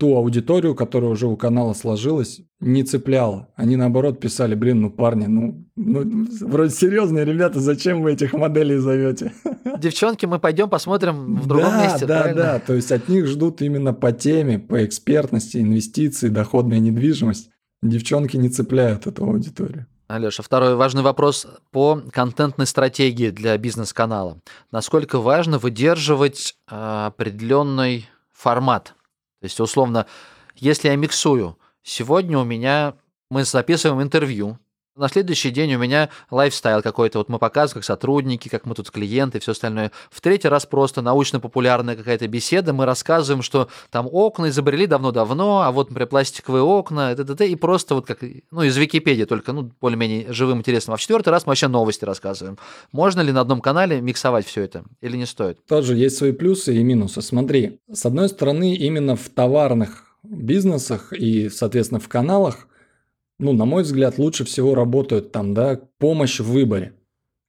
ту аудиторию, которая уже у канала сложилась, не цепляла. Они наоборот писали, блин, ну парни, ну, ну вроде серьезные ребята, зачем вы этих моделей зовете? Девчонки, мы пойдем посмотрим в другом да, месте. Да, правильно? да, то есть от них ждут именно по теме, по экспертности, инвестиции, доходная недвижимость. Девчонки не цепляют эту аудиторию. Алеша, второй важный вопрос по контентной стратегии для бизнес-канала. Насколько важно выдерживать э, определенный формат то есть, условно, если я миксую, сегодня у меня мы записываем интервью, на следующий день у меня лайфстайл какой-то, вот мы показываем, как сотрудники, как мы тут клиенты и все остальное. В третий раз просто научно-популярная какая-то беседа, мы рассказываем, что там окна изобрели давно-давно, а вот, например, пластиковые окна, т -т и просто вот как, ну, из Википедии только, ну, более-менее живым, интересным. А в четвертый раз мы вообще новости рассказываем. Можно ли на одном канале миксовать все это или не стоит? Тоже есть свои плюсы и минусы. Смотри, с одной стороны, именно в товарных бизнесах и, соответственно, в каналах ну, на мой взгляд, лучше всего работают там, да, помощь в выборе.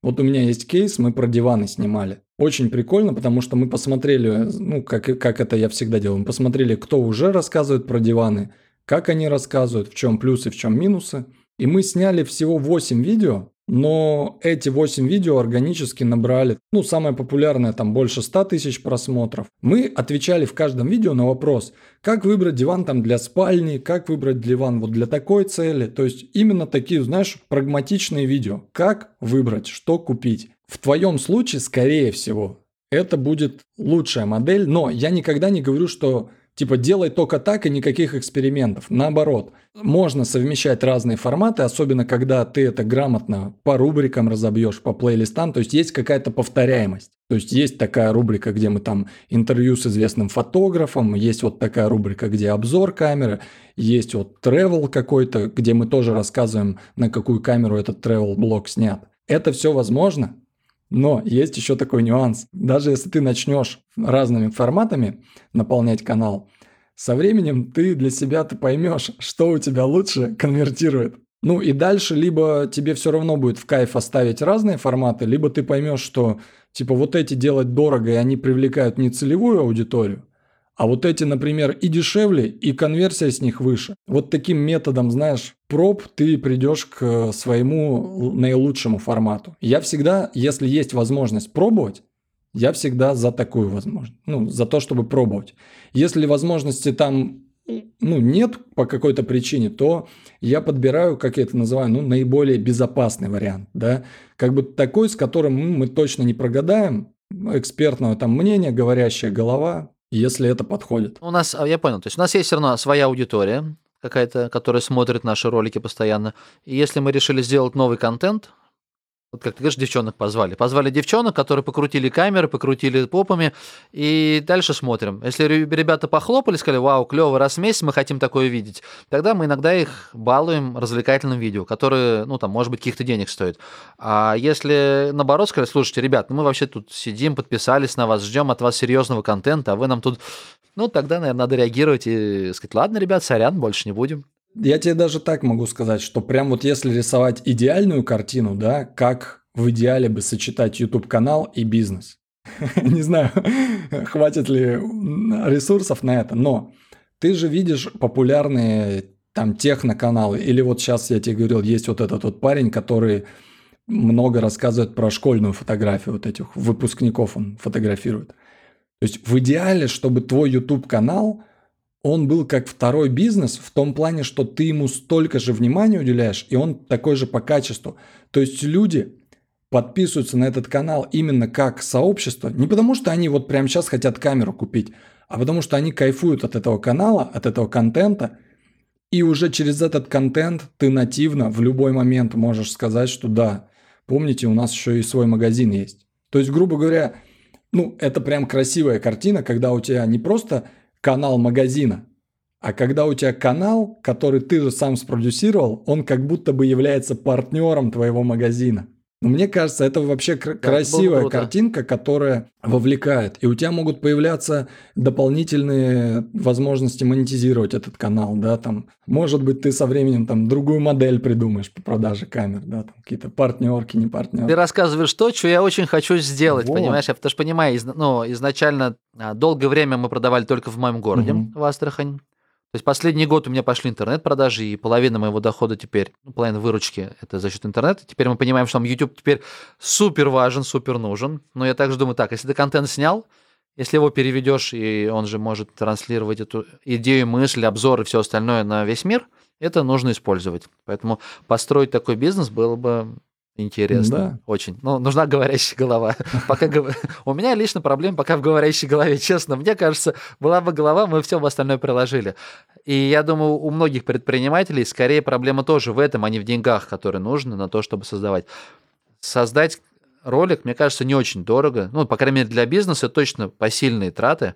Вот у меня есть кейс, мы про диваны снимали. Очень прикольно, потому что мы посмотрели, ну, как, как это я всегда делаю, мы посмотрели, кто уже рассказывает про диваны, как они рассказывают, в чем плюсы, в чем минусы. И мы сняли всего 8 видео, но эти 8 видео органически набрали, ну, самое популярное, там, больше 100 тысяч просмотров. Мы отвечали в каждом видео на вопрос, как выбрать диван там для спальни, как выбрать диван вот для такой цели. То есть именно такие, знаешь, прагматичные видео. Как выбрать, что купить. В твоем случае, скорее всего, это будет лучшая модель, но я никогда не говорю, что Типа делай только так и никаких экспериментов. Наоборот, можно совмещать разные форматы, особенно когда ты это грамотно по рубрикам разобьешь, по плейлистам. То есть есть какая-то повторяемость. То есть есть такая рубрика, где мы там интервью с известным фотографом, есть вот такая рубрика, где обзор камеры, есть вот travel какой-то, где мы тоже рассказываем, на какую камеру этот travel блог снят. Это все возможно, но есть еще такой нюанс. Даже если ты начнешь разными форматами наполнять канал, со временем ты для себя ты поймешь, что у тебя лучше конвертирует. Ну и дальше либо тебе все равно будет в кайф оставить разные форматы, либо ты поймешь, что типа вот эти делать дорого, и они привлекают не целевую аудиторию, а вот эти, например, и дешевле, и конверсия с них выше. Вот таким методом, знаешь, проб ты придешь к своему наилучшему формату. Я всегда, если есть возможность пробовать, я всегда за такую возможность. Ну, за то, чтобы пробовать. Если возможности там ну, нет по какой-то причине, то я подбираю, как я это называю, ну, наиболее безопасный вариант, да, как бы такой, с которым мы точно не прогадаем, экспертного там мнения, говорящая голова, если это подходит. У нас, а, я понял, то есть у нас есть все равно своя аудитория какая-то, которая смотрит наши ролики постоянно. И если мы решили сделать новый контент, вот как ты говоришь, девчонок позвали. Позвали девчонок, которые покрутили камеры, покрутили попами, и дальше смотрим. Если ребята похлопали, сказали, вау, клево, раз в месяц мы хотим такое видеть, тогда мы иногда их балуем развлекательным видео, которые, ну, там, может быть, каких-то денег стоят. А если, наоборот, сказали, слушайте, ребят, ну, мы вообще тут сидим, подписались на вас, ждем от вас серьезного контента, а вы нам тут... Ну, тогда, наверное, надо реагировать и сказать, ладно, ребят, сорян, больше не будем. Я тебе даже так могу сказать, что прям вот если рисовать идеальную картину, да, как в идеале бы сочетать YouTube-канал и бизнес. Не знаю, хватит ли ресурсов на это, но ты же видишь популярные там техноканалы, или вот сейчас я тебе говорил, есть вот этот вот парень, который много рассказывает про школьную фотографию, вот этих выпускников он фотографирует. То есть в идеале, чтобы твой YouTube-канал – он был как второй бизнес в том плане, что ты ему столько же внимания уделяешь, и он такой же по качеству. То есть люди подписываются на этот канал именно как сообщество, не потому что они вот прямо сейчас хотят камеру купить, а потому что они кайфуют от этого канала, от этого контента, и уже через этот контент ты нативно в любой момент можешь сказать, что да, помните, у нас еще и свой магазин есть. То есть, грубо говоря, ну, это прям красивая картина, когда у тебя не просто канал магазина. А когда у тебя канал, который ты же сам спродюсировал, он как будто бы является партнером твоего магазина. Но мне кажется, это вообще кр- да, красивая картинка, которая вовлекает. И у тебя могут появляться дополнительные возможности монетизировать этот канал, да, там, может быть, ты со временем там другую модель придумаешь по продаже камер, да, там какие-то партнерки, не партнерки. Ты рассказываешь то, что я очень хочу сделать, вот. понимаешь? Я потому что понимаю, из, ну, изначально а, долгое время мы продавали только в моем городе, угу. в Астрахань. То есть последний год у меня пошли интернет-продажи, и половина моего дохода теперь, ну, половина выручки – это за счет интернета. Теперь мы понимаем, что нам YouTube теперь супер важен, супер нужен. Но я также думаю, так, если ты контент снял, если его переведешь, и он же может транслировать эту идею, мысль, обзор и все остальное на весь мир, это нужно использовать. Поэтому построить такой бизнес было бы Интересно, да. очень. Ну, нужна говорящая голова. Пока у меня лично проблем пока в говорящей голове, честно. Мне кажется, была бы голова, мы все в остальное приложили. И я думаю, у многих предпринимателей скорее проблема тоже в этом, а не в деньгах, которые нужны на то, чтобы создавать. Создать ролик, мне кажется, не очень дорого. Ну, по крайней мере, для бизнеса точно посильные траты.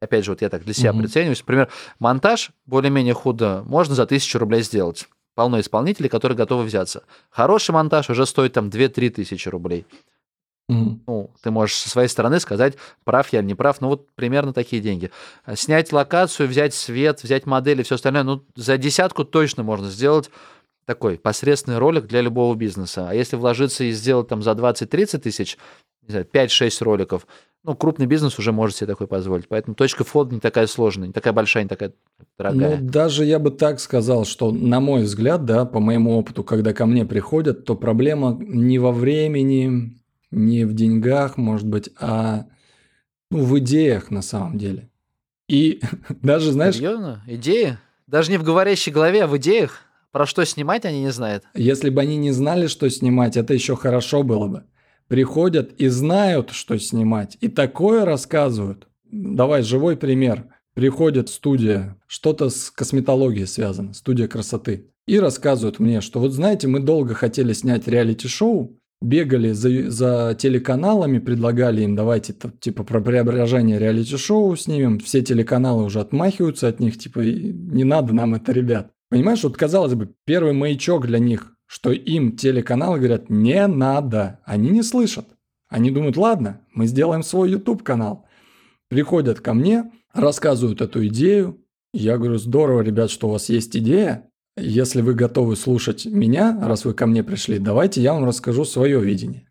Опять же, вот я так для себя mm-hmm. прицениваюсь. Например, монтаж более-менее худо можно за тысячу рублей сделать полно исполнителей, которые готовы взяться. Хороший монтаж уже стоит там 2-3 тысячи рублей. Mm-hmm. Ну, ты можешь со своей стороны сказать, прав я или не прав, ну вот примерно такие деньги. Снять локацию, взять свет, взять модели, все остальное, ну за десятку точно можно сделать такой посредственный ролик для любого бизнеса. А если вложиться и сделать там за 20-30 тысяч, не знаю, 5-6 роликов, ну, крупный бизнес уже может себе такой позволить. Поэтому точка входа не такая сложная, не такая большая, не такая дорогая. Ну, даже я бы так сказал, что, на мой взгляд, да, по моему опыту, когда ко мне приходят, то проблема не во времени, не в деньгах, может быть, а ну, в идеях на самом деле. И даже, знаешь... Серьезно? Идеи? Даже не в говорящей голове, а в идеях? Про что снимать они не знают? Если бы они не знали, что снимать, это еще хорошо было бы приходят и знают, что снимать, и такое рассказывают. Давай живой пример. Приходит студия, что-то с косметологией связано, студия красоты, и рассказывают мне, что вот знаете, мы долго хотели снять реалити-шоу, бегали за, за телеканалами, предлагали им, давайте типа про преображение реалити-шоу снимем, все телеканалы уже отмахиваются от них, типа не надо нам это, ребят. Понимаешь, вот казалось бы, первый маячок для них что им телеканалы говорят «не надо». Они не слышат. Они думают, ладно, мы сделаем свой YouTube-канал. Приходят ко мне, рассказывают эту идею. Я говорю, здорово, ребят, что у вас есть идея. Если вы готовы слушать меня, раз вы ко мне пришли, давайте я вам расскажу свое видение.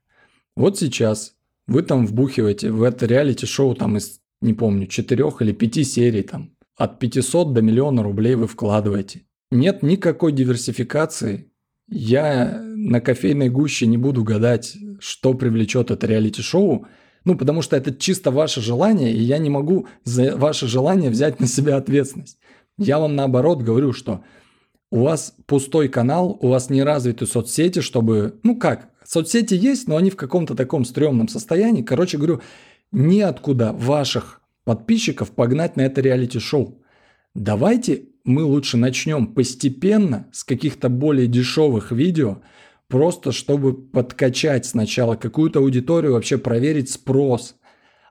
Вот сейчас вы там вбухиваете в это реалити-шоу там из, не помню, четырех или пяти серий там. От 500 до миллиона рублей вы вкладываете. Нет никакой диверсификации, я на кофейной гуще не буду гадать, что привлечет это реалити-шоу, ну, потому что это чисто ваше желание, и я не могу за ваше желание взять на себя ответственность. Я вам наоборот говорю, что у вас пустой канал, у вас не развиты соцсети, чтобы... Ну как, соцсети есть, но они в каком-то таком стрёмном состоянии. Короче говорю, неоткуда ваших подписчиков погнать на это реалити-шоу. Давайте мы лучше начнем постепенно с каких-то более дешевых видео, просто чтобы подкачать сначала какую-то аудиторию, вообще проверить спрос.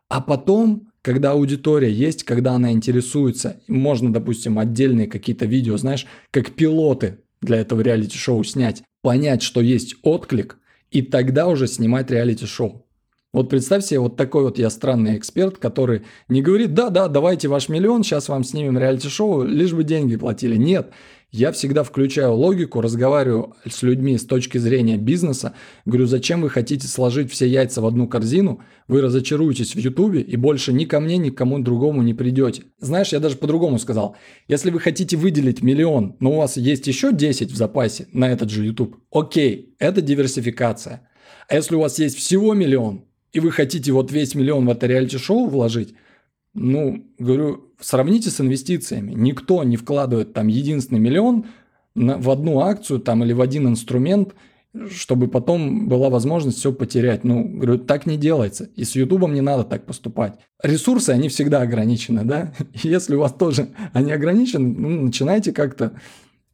А потом, когда аудитория есть, когда она интересуется, можно, допустим, отдельные какие-то видео, знаешь, как пилоты для этого реалити-шоу снять, понять, что есть отклик, и тогда уже снимать реалити-шоу. Вот представь себе, вот такой вот я странный эксперт, который не говорит, да-да, давайте ваш миллион, сейчас вам снимем реалити-шоу, лишь бы деньги платили. Нет, я всегда включаю логику, разговариваю с людьми с точки зрения бизнеса, говорю, зачем вы хотите сложить все яйца в одну корзину, вы разочаруетесь в Ютубе и больше ни ко мне, ни к кому другому не придете. Знаешь, я даже по-другому сказал, если вы хотите выделить миллион, но у вас есть еще 10 в запасе на этот же YouTube, окей, это диверсификация. А если у вас есть всего миллион, и вы хотите вот весь миллион в это реалити-шоу вложить, ну, говорю, сравните с инвестициями. Никто не вкладывает там единственный миллион на, в одну акцию там или в один инструмент, чтобы потом была возможность все потерять. Ну, говорю, так не делается. И с Ютубом не надо так поступать. Ресурсы, они всегда ограничены, да? Если у вас тоже они ограничены, ну, начинайте как-то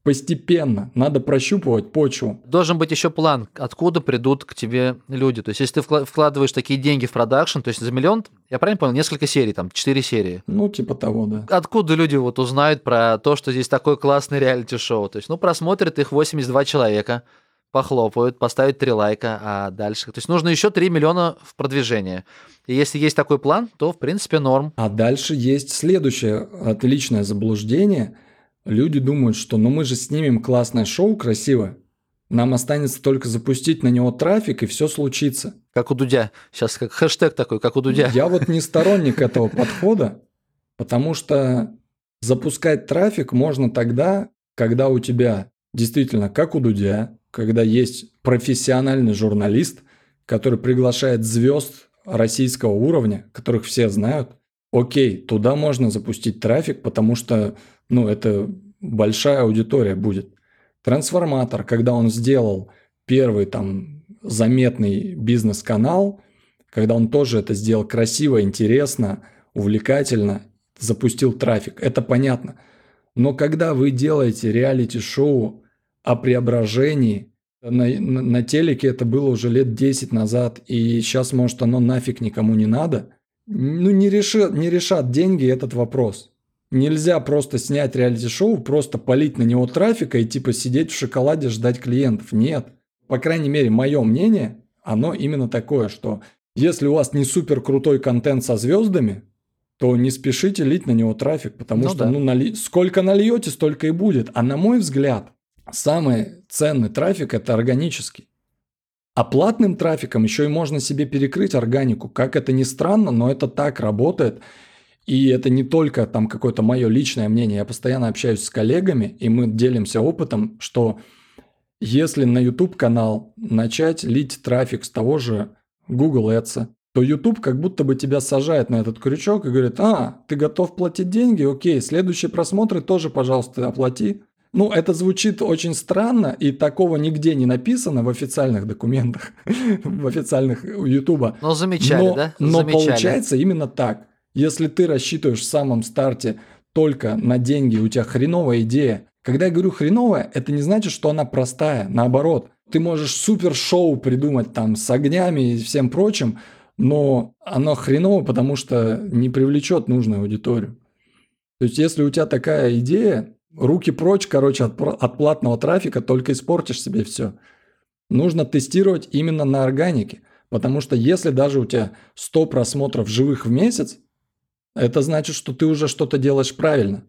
постепенно. Надо прощупывать почву. Должен быть еще план, откуда придут к тебе люди. То есть, если ты вкладываешь такие деньги в продакшн, то есть за миллион, я правильно понял, несколько серий, там, четыре серии. Ну, типа того, да. Откуда люди вот узнают про то, что здесь такой классный реалити-шоу? То есть, ну, просмотрят их 82 человека, похлопают, поставят три лайка, а дальше... То есть нужно еще 3 миллиона в продвижение. И если есть такой план, то, в принципе, норм. А дальше есть следующее отличное заблуждение – Люди думают, что ну мы же снимем классное шоу красиво, нам останется только запустить на него трафик, и все случится. Как у Дудя. Сейчас как хэштег такой, как у Дудя. Я вот не сторонник этого подхода, потому что запускать трафик можно тогда, когда у тебя действительно, как у Дудя, когда есть профессиональный журналист, который приглашает звезд российского уровня, которых все знают, окей, туда можно запустить трафик, потому что ну, это большая аудитория будет. Трансформатор, когда он сделал первый там заметный бизнес-канал, когда он тоже это сделал красиво, интересно, увлекательно, запустил трафик, это понятно. Но когда вы делаете реалити-шоу о преображении, на, на, телеке это было уже лет 10 назад, и сейчас, может, оно нафиг никому не надо, ну, не решат, не решат деньги этот вопрос. Нельзя просто снять реалити-шоу, просто полить на него трафика и типа сидеть в шоколаде, ждать клиентов. Нет. По крайней мере, мое мнение, оно именно такое, что если у вас не супер крутой контент со звездами, то не спешите лить на него трафик, потому ну, что да. ну, нали... сколько нальете, столько и будет. А на мой взгляд, самый ценный трафик – это органический. А платным трафиком еще и можно себе перекрыть органику. Как это ни странно, но это так работает. И это не только там какое-то мое личное мнение. Я постоянно общаюсь с коллегами, и мы делимся опытом, что если на YouTube канал начать лить трафик с того же Google Ads, то YouTube как будто бы тебя сажает на этот крючок и говорит, а, ты готов платить деньги, окей, следующие просмотры тоже, пожалуйста, оплати. Ну, это звучит очень странно, и такого нигде не написано в официальных документах, в официальных Ютуба. Но замечали, но, да? Но замечали. получается именно так. Если ты рассчитываешь в самом старте только на деньги, у тебя хреновая идея. Когда я говорю хреновая, это не значит, что она простая. Наоборот, ты можешь супер шоу придумать там с огнями и всем прочим, но оно хреново, потому что не привлечет нужную аудиторию. То есть, если у тебя такая идея, руки прочь, короче, от, от платного трафика, только испортишь себе все. Нужно тестировать именно на органике. Потому что если даже у тебя 100 просмотров живых в месяц, это значит, что ты уже что-то делаешь правильно.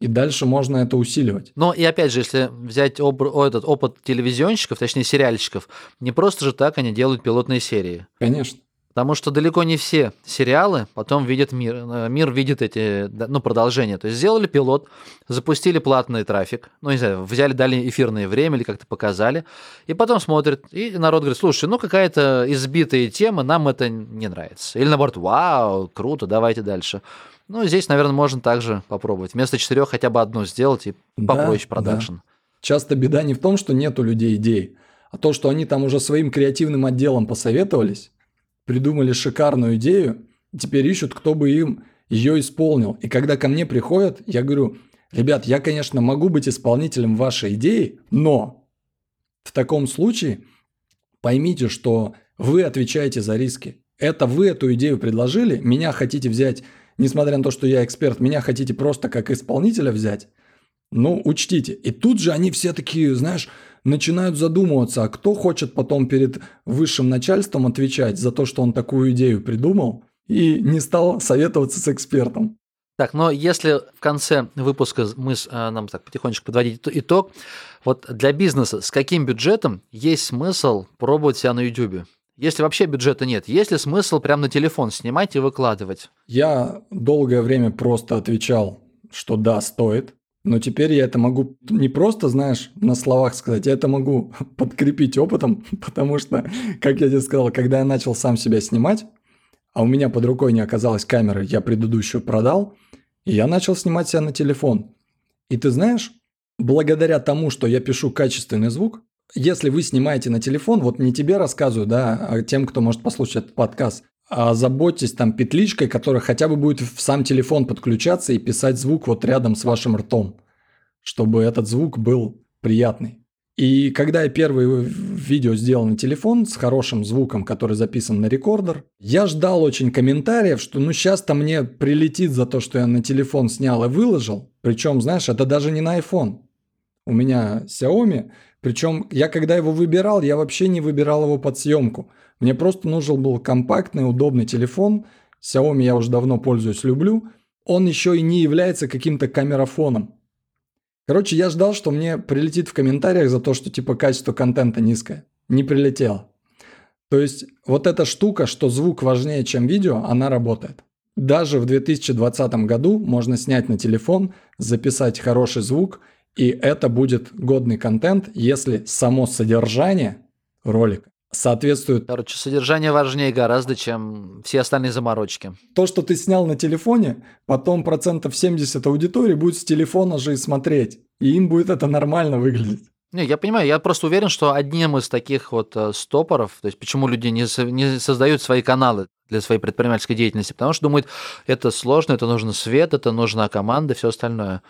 И дальше можно это усиливать. Но и опять же, если взять об, этот опыт телевизионщиков, точнее сериальщиков, не просто же так они делают пилотные серии. Конечно. Потому что далеко не все сериалы потом видят мир. Э, мир видит эти, ну, продолжения. То есть сделали пилот, запустили платный трафик, ну, не знаю, взяли, дали эфирное время или как-то показали, и потом смотрят, и народ говорит, слушай, ну, какая-то избитая тема, нам это не нравится. Или наоборот, вау, круто, давайте дальше. Ну, здесь, наверное, можно также попробовать. Вместо четырех хотя бы одну сделать и попроще да, продакшн. Да. Часто беда не в том, что нет у людей идей, а то, что они там уже своим креативным отделом посоветовались, придумали шикарную идею, теперь ищут, кто бы им ее исполнил. И когда ко мне приходят, я говорю, ребят, я, конечно, могу быть исполнителем вашей идеи, но в таком случае поймите, что вы отвечаете за риски. Это вы эту идею предложили, меня хотите взять, несмотря на то, что я эксперт, меня хотите просто как исполнителя взять. Ну, учтите. И тут же они все такие, знаешь, начинают задумываться, а кто хочет потом перед высшим начальством отвечать за то, что он такую идею придумал и не стал советоваться с экспертом. Так, но если в конце выпуска мы а, нам так потихонечку подводить итог, вот для бизнеса с каким бюджетом есть смысл пробовать себя на YouTube? Если вообще бюджета нет, есть ли смысл прямо на телефон снимать и выкладывать? Я долгое время просто отвечал, что да, стоит. Но теперь я это могу не просто, знаешь, на словах сказать, я это могу подкрепить опытом, потому что, как я тебе сказал, когда я начал сам себя снимать, а у меня под рукой не оказалось камеры, я предыдущую продал, и я начал снимать себя на телефон. И ты знаешь, благодаря тому, что я пишу качественный звук, если вы снимаете на телефон, вот не тебе рассказываю, да, а тем, кто может послушать этот подкаст, заботьтесь там петличкой, которая хотя бы будет в сам телефон подключаться и писать звук вот рядом с вашим ртом, чтобы этот звук был приятный. И когда я первое видео сделал на телефон с хорошим звуком, который записан на рекордер, я ждал очень комментариев, что ну сейчас-то мне прилетит за то, что я на телефон снял и выложил. Причем, знаешь, это даже не на iPhone. У меня Xiaomi, причем я когда его выбирал, я вообще не выбирал его под съемку – мне просто нужен был компактный, удобный телефон. Xiaomi я уже давно пользуюсь, люблю. Он еще и не является каким-то камерафоном. Короче, я ждал, что мне прилетит в комментариях за то, что типа качество контента низкое. Не прилетело. То есть вот эта штука, что звук важнее, чем видео, она работает. Даже в 2020 году можно снять на телефон, записать хороший звук, и это будет годный контент, если само содержание ролика соответствует... Короче, содержание важнее гораздо, чем все остальные заморочки. То, что ты снял на телефоне, потом процентов 70 аудитории будет с телефона же и смотреть. И им будет это нормально выглядеть. Не, я понимаю, я просто уверен, что одним из таких вот э, стопоров, то есть почему люди не, не создают свои каналы для своей предпринимательской деятельности, потому что думают, это сложно, это нужно свет, это нужна команда, все остальное.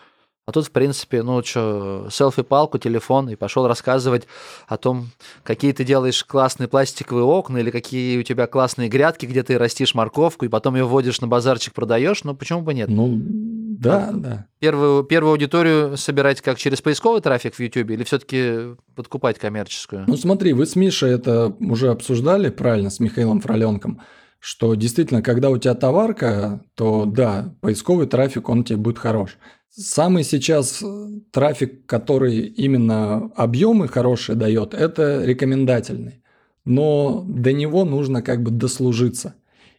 А тут, в принципе, ну что, селфи-палку, телефон, и пошел рассказывать о том, какие ты делаешь классные пластиковые окна, или какие у тебя классные грядки, где ты растишь морковку, и потом ее вводишь на базарчик, продаешь, ну почему бы нет? Ну, да, а, да. Первую, первую аудиторию собирать как через поисковый трафик в YouTube, или все-таки подкупать коммерческую? Ну смотри, вы с Мишей это уже обсуждали, правильно, с Михаилом Фроленком, что действительно, когда у тебя товарка, то да, поисковый трафик, он тебе будет хорош. Самый сейчас э, трафик, который именно объемы хорошие дает, это рекомендательный. но до него нужно как бы дослужиться.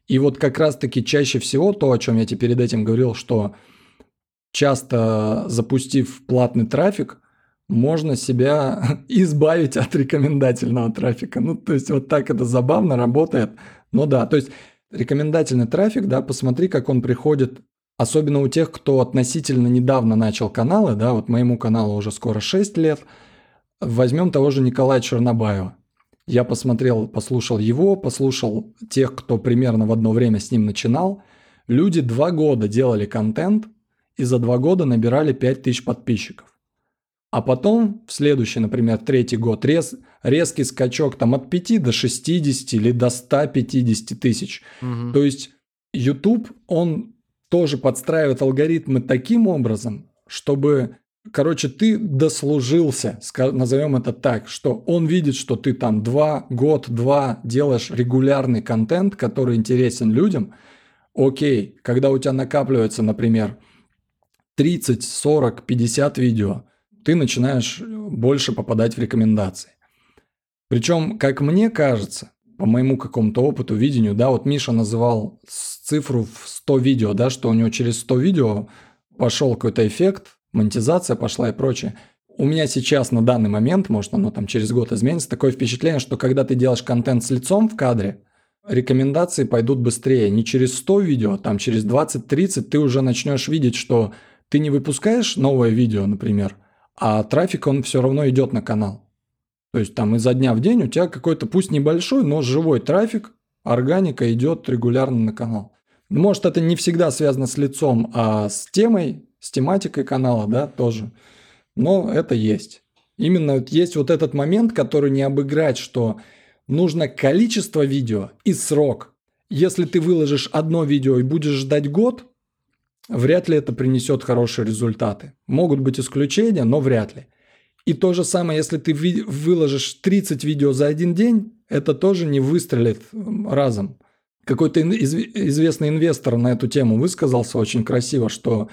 И вот как раз-таки чаще всего то, о чем я тебе перед этим говорил, что часто запустив платный трафик, можно себя избавить от рекомендательного трафика. Ну, то есть вот так это забавно работает. Ну да, то есть рекомендательный трафик, да, посмотри, как он приходит, особенно у тех, кто относительно недавно начал каналы, да, вот моему каналу уже скоро 6 лет. Возьмем того же Николая Чернобаева. Я посмотрел, послушал его, послушал тех, кто примерно в одно время с ним начинал. Люди два года делали контент и за два года набирали 5000 подписчиков. А потом в следующий, например, третий год рез, резкий скачок там от 5 до 60 или до 150 тысяч. Угу. То есть YouTube, он тоже подстраивает алгоритмы таким образом, чтобы Короче, ты дослужился, назовем это так, что он видит, что ты там два, год, два делаешь регулярный контент, который интересен людям. Окей, когда у тебя накапливается, например, 30, 40, 50 видео, ты начинаешь больше попадать в рекомендации. Причем, как мне кажется, по моему какому-то опыту, видению, да, вот Миша называл цифру в 100 видео, да, что у него через 100 видео пошел какой-то эффект, монетизация пошла и прочее. У меня сейчас на данный момент, может оно там через год изменится, такое впечатление, что когда ты делаешь контент с лицом в кадре, рекомендации пойдут быстрее. Не через 100 видео, там через 20-30 ты уже начнешь видеть, что ты не выпускаешь новое видео, например, а трафик, он все равно идет на канал. То есть там изо дня в день у тебя какой-то, пусть небольшой, но живой трафик, органика идет регулярно на канал. Может, это не всегда связано с лицом, а с темой, с тематикой канала, да, тоже. Но это есть. Именно есть вот этот момент, который не обыграть, что нужно количество видео и срок. Если ты выложишь одно видео и будешь ждать год, вряд ли это принесет хорошие результаты. Могут быть исключения, но вряд ли. И то же самое, если ты выложишь 30 видео за один день, это тоже не выстрелит разом. Какой-то известный инвестор на эту тему высказался очень красиво, что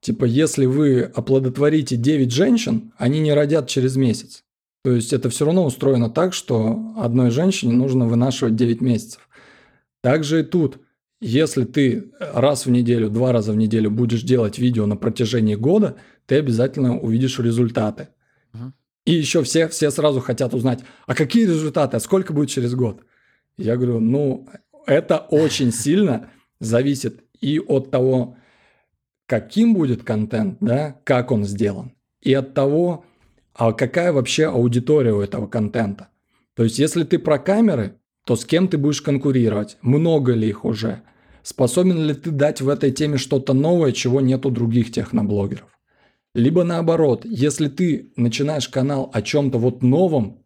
типа если вы оплодотворите 9 женщин, они не родят через месяц. То есть это все равно устроено так, что одной женщине нужно вынашивать 9 месяцев. Также и тут. Если ты раз в неделю, два раза в неделю будешь делать видео на протяжении года, ты обязательно увидишь результаты. И еще все, все сразу хотят узнать, а какие результаты, а сколько будет через год? Я говорю, ну, это очень сильно зависит и от того, каким будет контент, да, как он сделан, и от того, а какая вообще аудитория у этого контента. То есть, если ты про камеры, то с кем ты будешь конкурировать? Много ли их уже? Способен ли ты дать в этой теме что-то новое, чего нет у других техноблогеров? Либо наоборот, если ты начинаешь канал о чем-то вот новом,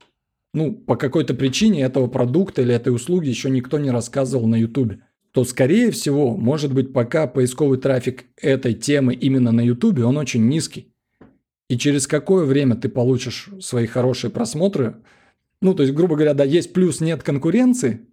ну, по какой-то причине этого продукта или этой услуги еще никто не рассказывал на YouTube, то, скорее всего, может быть, пока поисковый трафик этой темы именно на YouTube, он очень низкий. И через какое время ты получишь свои хорошие просмотры? Ну, то есть, грубо говоря, да, есть плюс, нет конкуренции,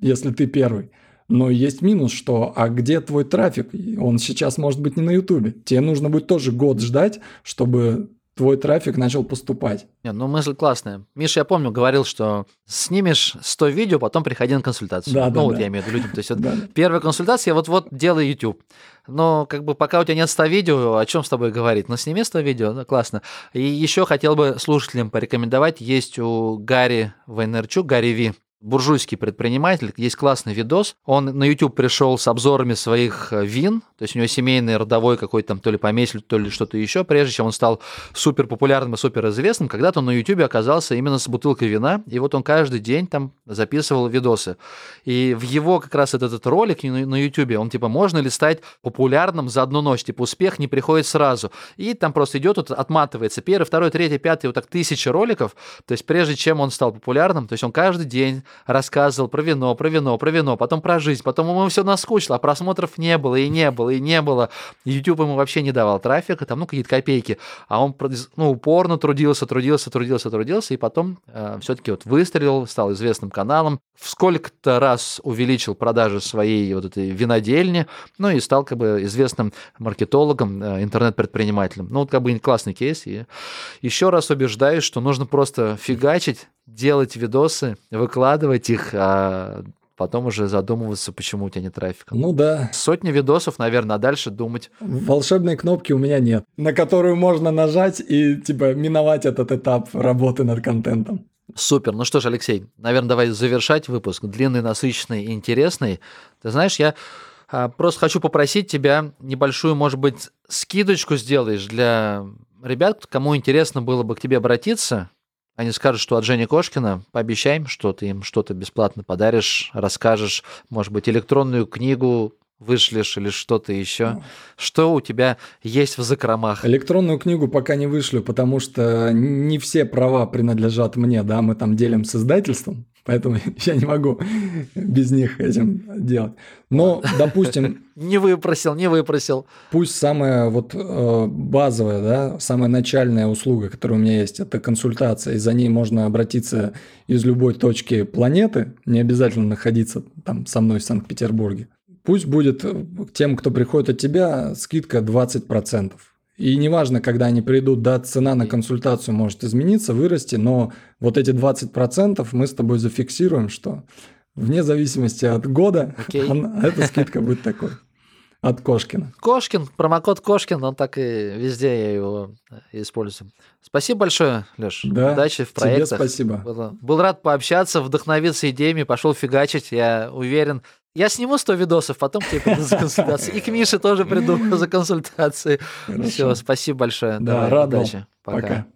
если ты первый – но есть минус, что а где твой трафик? Он сейчас может быть не на Ютубе. Тебе нужно будет тоже год ждать, чтобы твой трафик начал поступать. Не, ну мысль классная. Миша, я помню, говорил, что снимешь 100 видео, потом приходи на консультацию. Да, ну да, вот да. я имею в виду людям. То есть вот Да. первая консультация, вот-вот делай YouTube. Но как бы пока у тебя нет 100 видео, о чем с тобой говорить? Ну сними 100 видео, ну, классно. И еще хотел бы слушателям порекомендовать, есть у Гарри Вайнерчук, Гарри Ви, буржуйский предприниматель, есть классный видос. Он на YouTube пришел с обзорами своих э, вин, то есть у него семейный родовой какой-то там то ли помесиль, то ли что-то еще, прежде чем он стал супер популярным и супер известным, когда-то он на YouTube оказался именно с бутылкой вина, и вот он каждый день там записывал видосы. И в его как раз этот, этот ролик на YouTube, он типа, можно ли стать популярным за одну ночь, типа, успех не приходит сразу. И там просто идет, вот, отматывается первый, второй, третий, пятый, вот так тысячи роликов, то есть прежде чем он стал популярным, то есть он каждый день рассказывал про вино, про вино, про вино, потом про жизнь, потом ему все наскучило, а просмотров не было, и не было, и не было. YouTube ему вообще не давал трафика, там, ну, какие-то копейки, а он, ну, упорно трудился, трудился, трудился, трудился, и потом э, все-таки вот выстрелил, стал известным каналом, в сколько-то раз увеличил продажи своей вот этой винодельни, ну, и стал как бы известным маркетологом, э, интернет-предпринимателем. Ну, вот как бы классный кейс, и еще раз убеждаюсь, что нужно просто фигачить, делать видосы, выкладывать их, а потом уже задумываться, почему у тебя нет трафика. Ну да. Сотни видосов, наверное, а дальше думать. Волшебной кнопки у меня нет, на которую можно нажать и типа миновать этот этап работы над контентом. Супер. Ну что ж, Алексей, наверное, давай завершать выпуск. Длинный, насыщенный и интересный. Ты знаешь, я а, просто хочу попросить тебя небольшую, может быть, скидочку сделаешь для ребят, кому интересно было бы к тебе обратиться. Они скажут, что от Жени Кошкина, пообещаем, что ты им что-то бесплатно подаришь, расскажешь, может быть, электронную книгу вышлешь или что-то еще. Что у тебя есть в закромах? Электронную книгу пока не вышлю, потому что не все права принадлежат мне, да, мы там делим с издательством, поэтому я не могу без них этим делать. Но, допустим... Не выпросил, не выпросил. Пусть самая вот э, базовая, да, самая начальная услуга, которая у меня есть, это консультация, и за ней можно обратиться из любой точки планеты, не обязательно находиться там со мной в Санкт-Петербурге. Пусть будет э, тем, кто приходит от тебя, скидка 20%. И неважно, когда они придут, да, цена на консультацию может измениться, вырасти, но вот эти 20% мы с тобой зафиксируем, что вне зависимости от года okay. она, эта скидка будет такой. От Кошкина. Кошкин, промокод Кошкин, он так и везде я его э, использую. Спасибо большое, Леш. Да, Удачи в проектах. Тебе спасибо. Был, был рад пообщаться, вдохновиться идеями, пошел фигачить. Я уверен, я сниму 100 видосов, потом тебе приду за консультацией. И к Мише тоже приду за консультацией. Все, спасибо большое. Да, Давай, рад удачи. Пока. Пока.